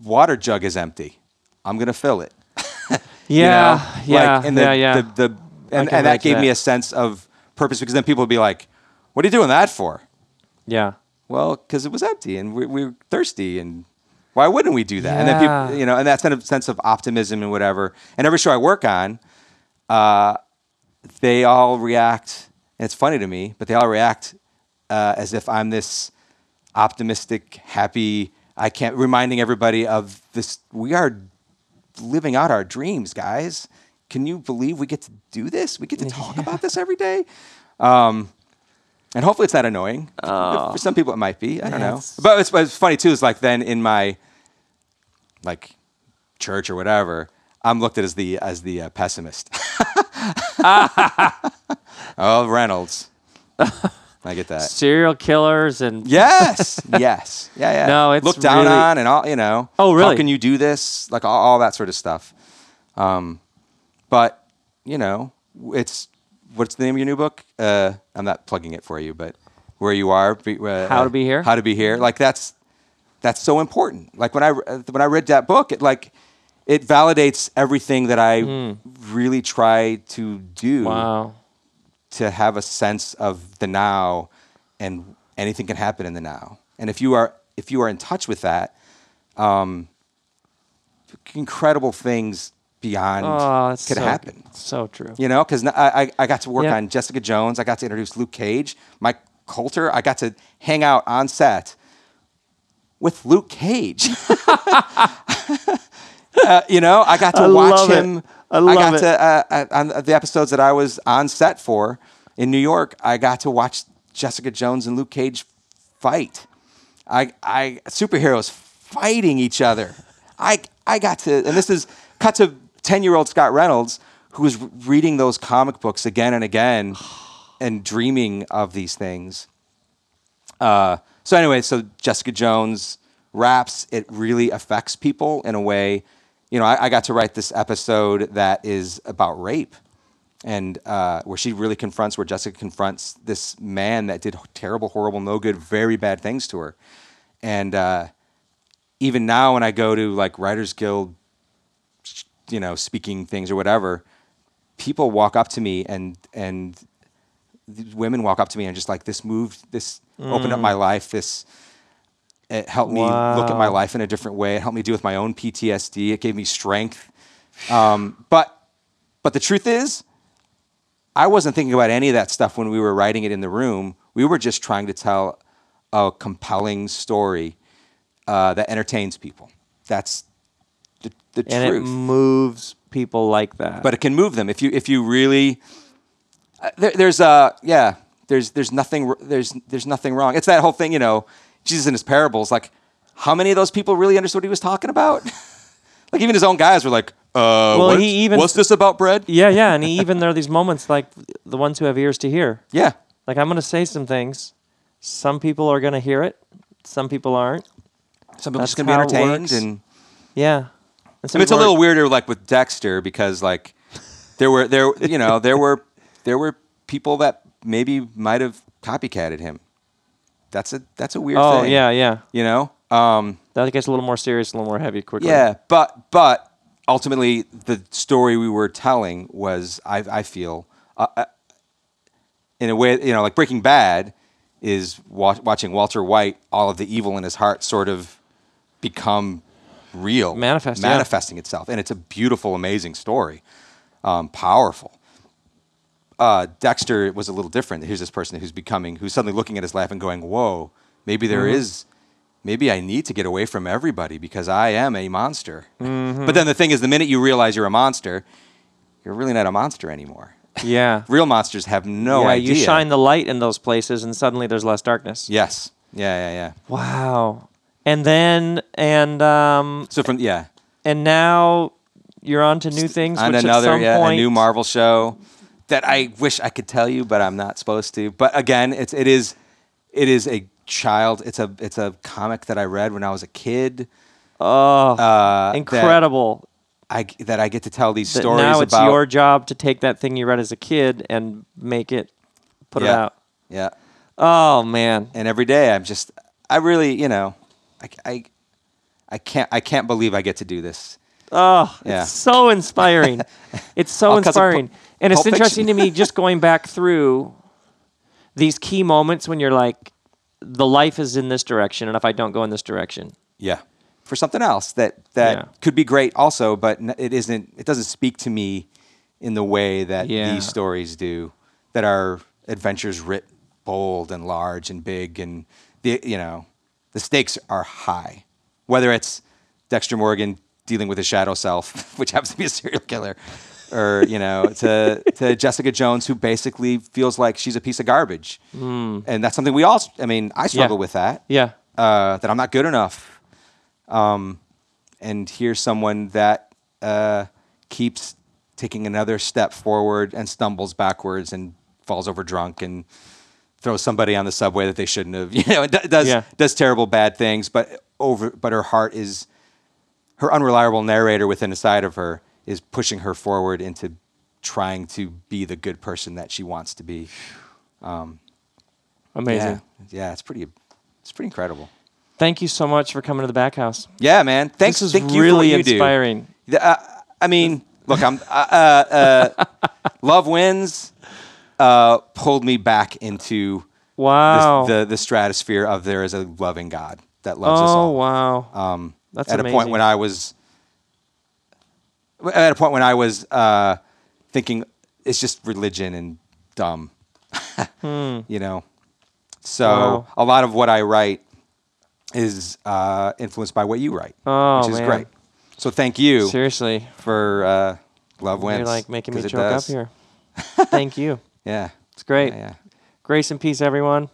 [SPEAKER 1] water jug is empty. I'm gonna fill it. *laughs* You
[SPEAKER 2] Yeah.
[SPEAKER 1] know?
[SPEAKER 2] yeah.
[SPEAKER 1] Like, and the,
[SPEAKER 2] yeah. Yeah.
[SPEAKER 1] The, the, and, and that
[SPEAKER 2] to
[SPEAKER 1] gave me a sense of purpose because then people would be like, "What are you doing that for?"
[SPEAKER 2] yeah.
[SPEAKER 1] Well, because it was empty and we, we were thirsty, and why wouldn't we do that? And then people, you know, and that sense of, sense of optimism and whatever. And every show I work on, uh, they all react. And it's funny to me, but they all react uh, as if I'm this optimistic, happy. I can't reminding everybody of this. We are living out our dreams, guys. Can you believe we get to do this? We get to talk about this every day. Um, and hopefully it's not annoying. For some people it might be. I don't know.
[SPEAKER 2] Yes.
[SPEAKER 1] But it's, it's funny too. Is like then in my like church or whatever, I'm looked at as the as the uh, pessimist. *laughs* *laughs* oh, Reynolds. *laughs* I get that.
[SPEAKER 2] Serial killers and
[SPEAKER 1] Yes, *laughs* yes, yeah, yeah.
[SPEAKER 2] No, it's
[SPEAKER 1] look down
[SPEAKER 2] really-
[SPEAKER 1] on and all. You know.
[SPEAKER 2] Oh,
[SPEAKER 1] How
[SPEAKER 2] really?
[SPEAKER 1] can you do this? Like all, all that sort of stuff. Um, but you know, it's what's the name of your new book? Uh, I'm not plugging it for you, but where you are. Be, uh,
[SPEAKER 2] How to Be Here?
[SPEAKER 1] How to be here. Like that's that's so important. Like when I when I read that book, it like it validates everything that I really try to do
[SPEAKER 2] wow.
[SPEAKER 1] to have a sense of the now and anything can happen in the now. And if you are if you are in touch with that, um, incredible things beyond
[SPEAKER 2] Oh,
[SPEAKER 1] could
[SPEAKER 2] so,
[SPEAKER 1] happen.
[SPEAKER 2] So true.
[SPEAKER 1] You know, because I, I I got to work
[SPEAKER 2] Yeah.
[SPEAKER 1] on Jessica Jones. I got to introduce Luke Cage, Mike Colter. I got to hang out on set with Luke Cage. *laughs* *laughs* *laughs* Uh, you know, I got to
[SPEAKER 2] I
[SPEAKER 1] watch
[SPEAKER 2] it.
[SPEAKER 1] him.
[SPEAKER 2] I love
[SPEAKER 1] got
[SPEAKER 2] it.
[SPEAKER 1] to uh, uh, on the episodes that I was on set for in New York. I got to watch Jessica Jones and Luke Cage fight. I, I superheroes fighting each other. I, I got to, and this is cut to ten year old Scott Reynolds who was reading those comic books again and again, *sighs* and dreaming of these things. Uh, so anyway, so Jessica Jones wraps. It really affects people in a way. You know, I, I got to write this episode that is about rape, and uh, where she really confronts, where Jessica confronts this man that did terrible, horrible, no good, very bad things to her, and uh, even now when I go to like Writers Guild, you know, speaking things or whatever, people walk up to me and and women walk up to me and just like this moved this opened up my life. This it helped me look at my life in a different way. It helped me deal with my own ptsd it gave me strength. Um, but but the truth is i wasn't thinking about any of that stuff when we were writing it in the room. We were just trying to tell a compelling story uh, that entertains people. That's the, the
[SPEAKER 2] and
[SPEAKER 1] truth.
[SPEAKER 2] it moves people like that.
[SPEAKER 1] but it can move them. If you if you really uh, there, there's uh yeah there's there's nothing there's there's nothing wrong. It's that whole thing you know jesus in his parables like how many of those people really understood what he was talking about *laughs* like even his own guys were like uh
[SPEAKER 2] Well,
[SPEAKER 1] what's,
[SPEAKER 2] he even-
[SPEAKER 1] what's this about bread
[SPEAKER 2] yeah, yeah, and he even there are these moments like the ones who have ears to hear.
[SPEAKER 1] yeah
[SPEAKER 2] Like I'm going to say some things. Some people are going to hear it. Some people aren't.
[SPEAKER 1] some people
[SPEAKER 2] That's
[SPEAKER 1] just gonna be entertained and
[SPEAKER 2] Yeah. And
[SPEAKER 1] I mean, it's a little weirder like with dexter because like there were there you know there were there were people that maybe might have copycatted him that's a that's a weird
[SPEAKER 2] Oh
[SPEAKER 1] thing
[SPEAKER 2] yeah, yeah.
[SPEAKER 1] you know um
[SPEAKER 2] That gets a little more serious, a little more heavy quickly.
[SPEAKER 1] Yeah, but but ultimately the story we were telling was I I feel uh, uh, in a way you know like Breaking Bad is wa- watching Walter White all of the evil in his heart sort of become real
[SPEAKER 2] Manifest, yeah.
[SPEAKER 1] manifesting itself and it's a beautiful amazing story um, powerful uh, Dexter was a little different. Here's this person who's becoming, who's suddenly looking at his life and going, "Whoa, maybe there
[SPEAKER 2] Mm-hmm.
[SPEAKER 1] is, maybe I need to get away from everybody because I am a monster."
[SPEAKER 2] Mm-hmm.
[SPEAKER 1] But then the thing is, the minute you realize you're a monster, you're really not a monster anymore.
[SPEAKER 2] Yeah. *laughs*
[SPEAKER 1] Real monsters have no
[SPEAKER 2] yeah,
[SPEAKER 1] idea.
[SPEAKER 2] you shine the light in those places and suddenly there's less darkness.
[SPEAKER 1] Yes. Yeah, yeah, yeah.
[SPEAKER 2] Wow. And then and um
[SPEAKER 1] So from yeah,
[SPEAKER 2] and now you're on to new things
[SPEAKER 1] on
[SPEAKER 2] which
[SPEAKER 1] another
[SPEAKER 2] at some
[SPEAKER 1] yeah,
[SPEAKER 2] point
[SPEAKER 1] a new Marvel show that I wish I could tell you, but I'm not supposed to. But again, it's it is it is a child. It's a it's a comic that I read when I was a kid.
[SPEAKER 2] Oh,
[SPEAKER 1] Uh, that
[SPEAKER 2] incredible.
[SPEAKER 1] I that I get to tell these
[SPEAKER 2] That
[SPEAKER 1] stories
[SPEAKER 2] now it's
[SPEAKER 1] about.
[SPEAKER 2] your job to take that thing you read as a kid and make it put it out.
[SPEAKER 1] Yeah.
[SPEAKER 2] Oh man.
[SPEAKER 1] And every day I'm just, I really, you know, I, I, I can't, I can't believe I get to do this.
[SPEAKER 2] Oh,
[SPEAKER 1] Yeah.
[SPEAKER 2] it's so inspiring. *laughs* it's so
[SPEAKER 1] All 'cause of
[SPEAKER 2] inspiring. And it's
[SPEAKER 1] Pulp
[SPEAKER 2] interesting to me just going back through these key moments when you're like, the life is in this direction, and if I don't go in this direction,
[SPEAKER 1] Yeah. For something else that, that
[SPEAKER 2] Yeah.
[SPEAKER 1] could be great also, but it isn't, it doesn't speak to me in the way that
[SPEAKER 2] Yeah.
[SPEAKER 1] these stories do, that are adventures writ bold and large and big and the, you know, the stakes are high. Whether it's Dexter Morgan dealing with his shadow self, *laughs* which happens to be a serial killer, or you know, to to Jessica Jones, who basically feels like she's a piece of garbage, and that's something we all. I mean, I struggle with that.
[SPEAKER 2] yeah,
[SPEAKER 1] Uh, that I'm not good enough. Um, and here's someone that uh, keeps taking another step forward and stumbles backwards and falls over drunk and throws somebody on the subway that they shouldn't have. *laughs* You know, d- does
[SPEAKER 2] Yeah.
[SPEAKER 1] does terrible bad things, but over but her heart is her unreliable narrator within inside of her is pushing her forward into trying to be the good person that she wants to be.
[SPEAKER 2] amazing.
[SPEAKER 1] Yeah, yeah, it's pretty it's pretty incredible.
[SPEAKER 2] Thank you so much for coming to the back house.
[SPEAKER 1] Yeah, man. Thanks.
[SPEAKER 2] This is
[SPEAKER 1] thank you for what
[SPEAKER 2] really
[SPEAKER 1] you do.
[SPEAKER 2] inspiring.
[SPEAKER 1] The- uh, I mean, look, I'm uh, uh, uh, Love Wins uh, pulled me back into
[SPEAKER 2] Wow.
[SPEAKER 1] the the stratosphere of there is a loving God that loves us all.
[SPEAKER 2] oh wow.
[SPEAKER 1] Um,
[SPEAKER 2] That's
[SPEAKER 1] at a point when I was at a point when I was uh, thinking it's just religion and dumb, *laughs* you know. So
[SPEAKER 2] Hmm. Wow.
[SPEAKER 1] a lot of what I write is uh, influenced by what you write,
[SPEAKER 2] Oh,
[SPEAKER 1] which is
[SPEAKER 2] man.
[SPEAKER 1] great. So thank you
[SPEAKER 2] Seriously,
[SPEAKER 1] for uh, Love Wins.
[SPEAKER 2] you're like making me choke up here. *laughs* Thank you.
[SPEAKER 1] Yeah,
[SPEAKER 2] It's great.
[SPEAKER 1] Yeah, yeah.
[SPEAKER 2] Grace and peace, everyone.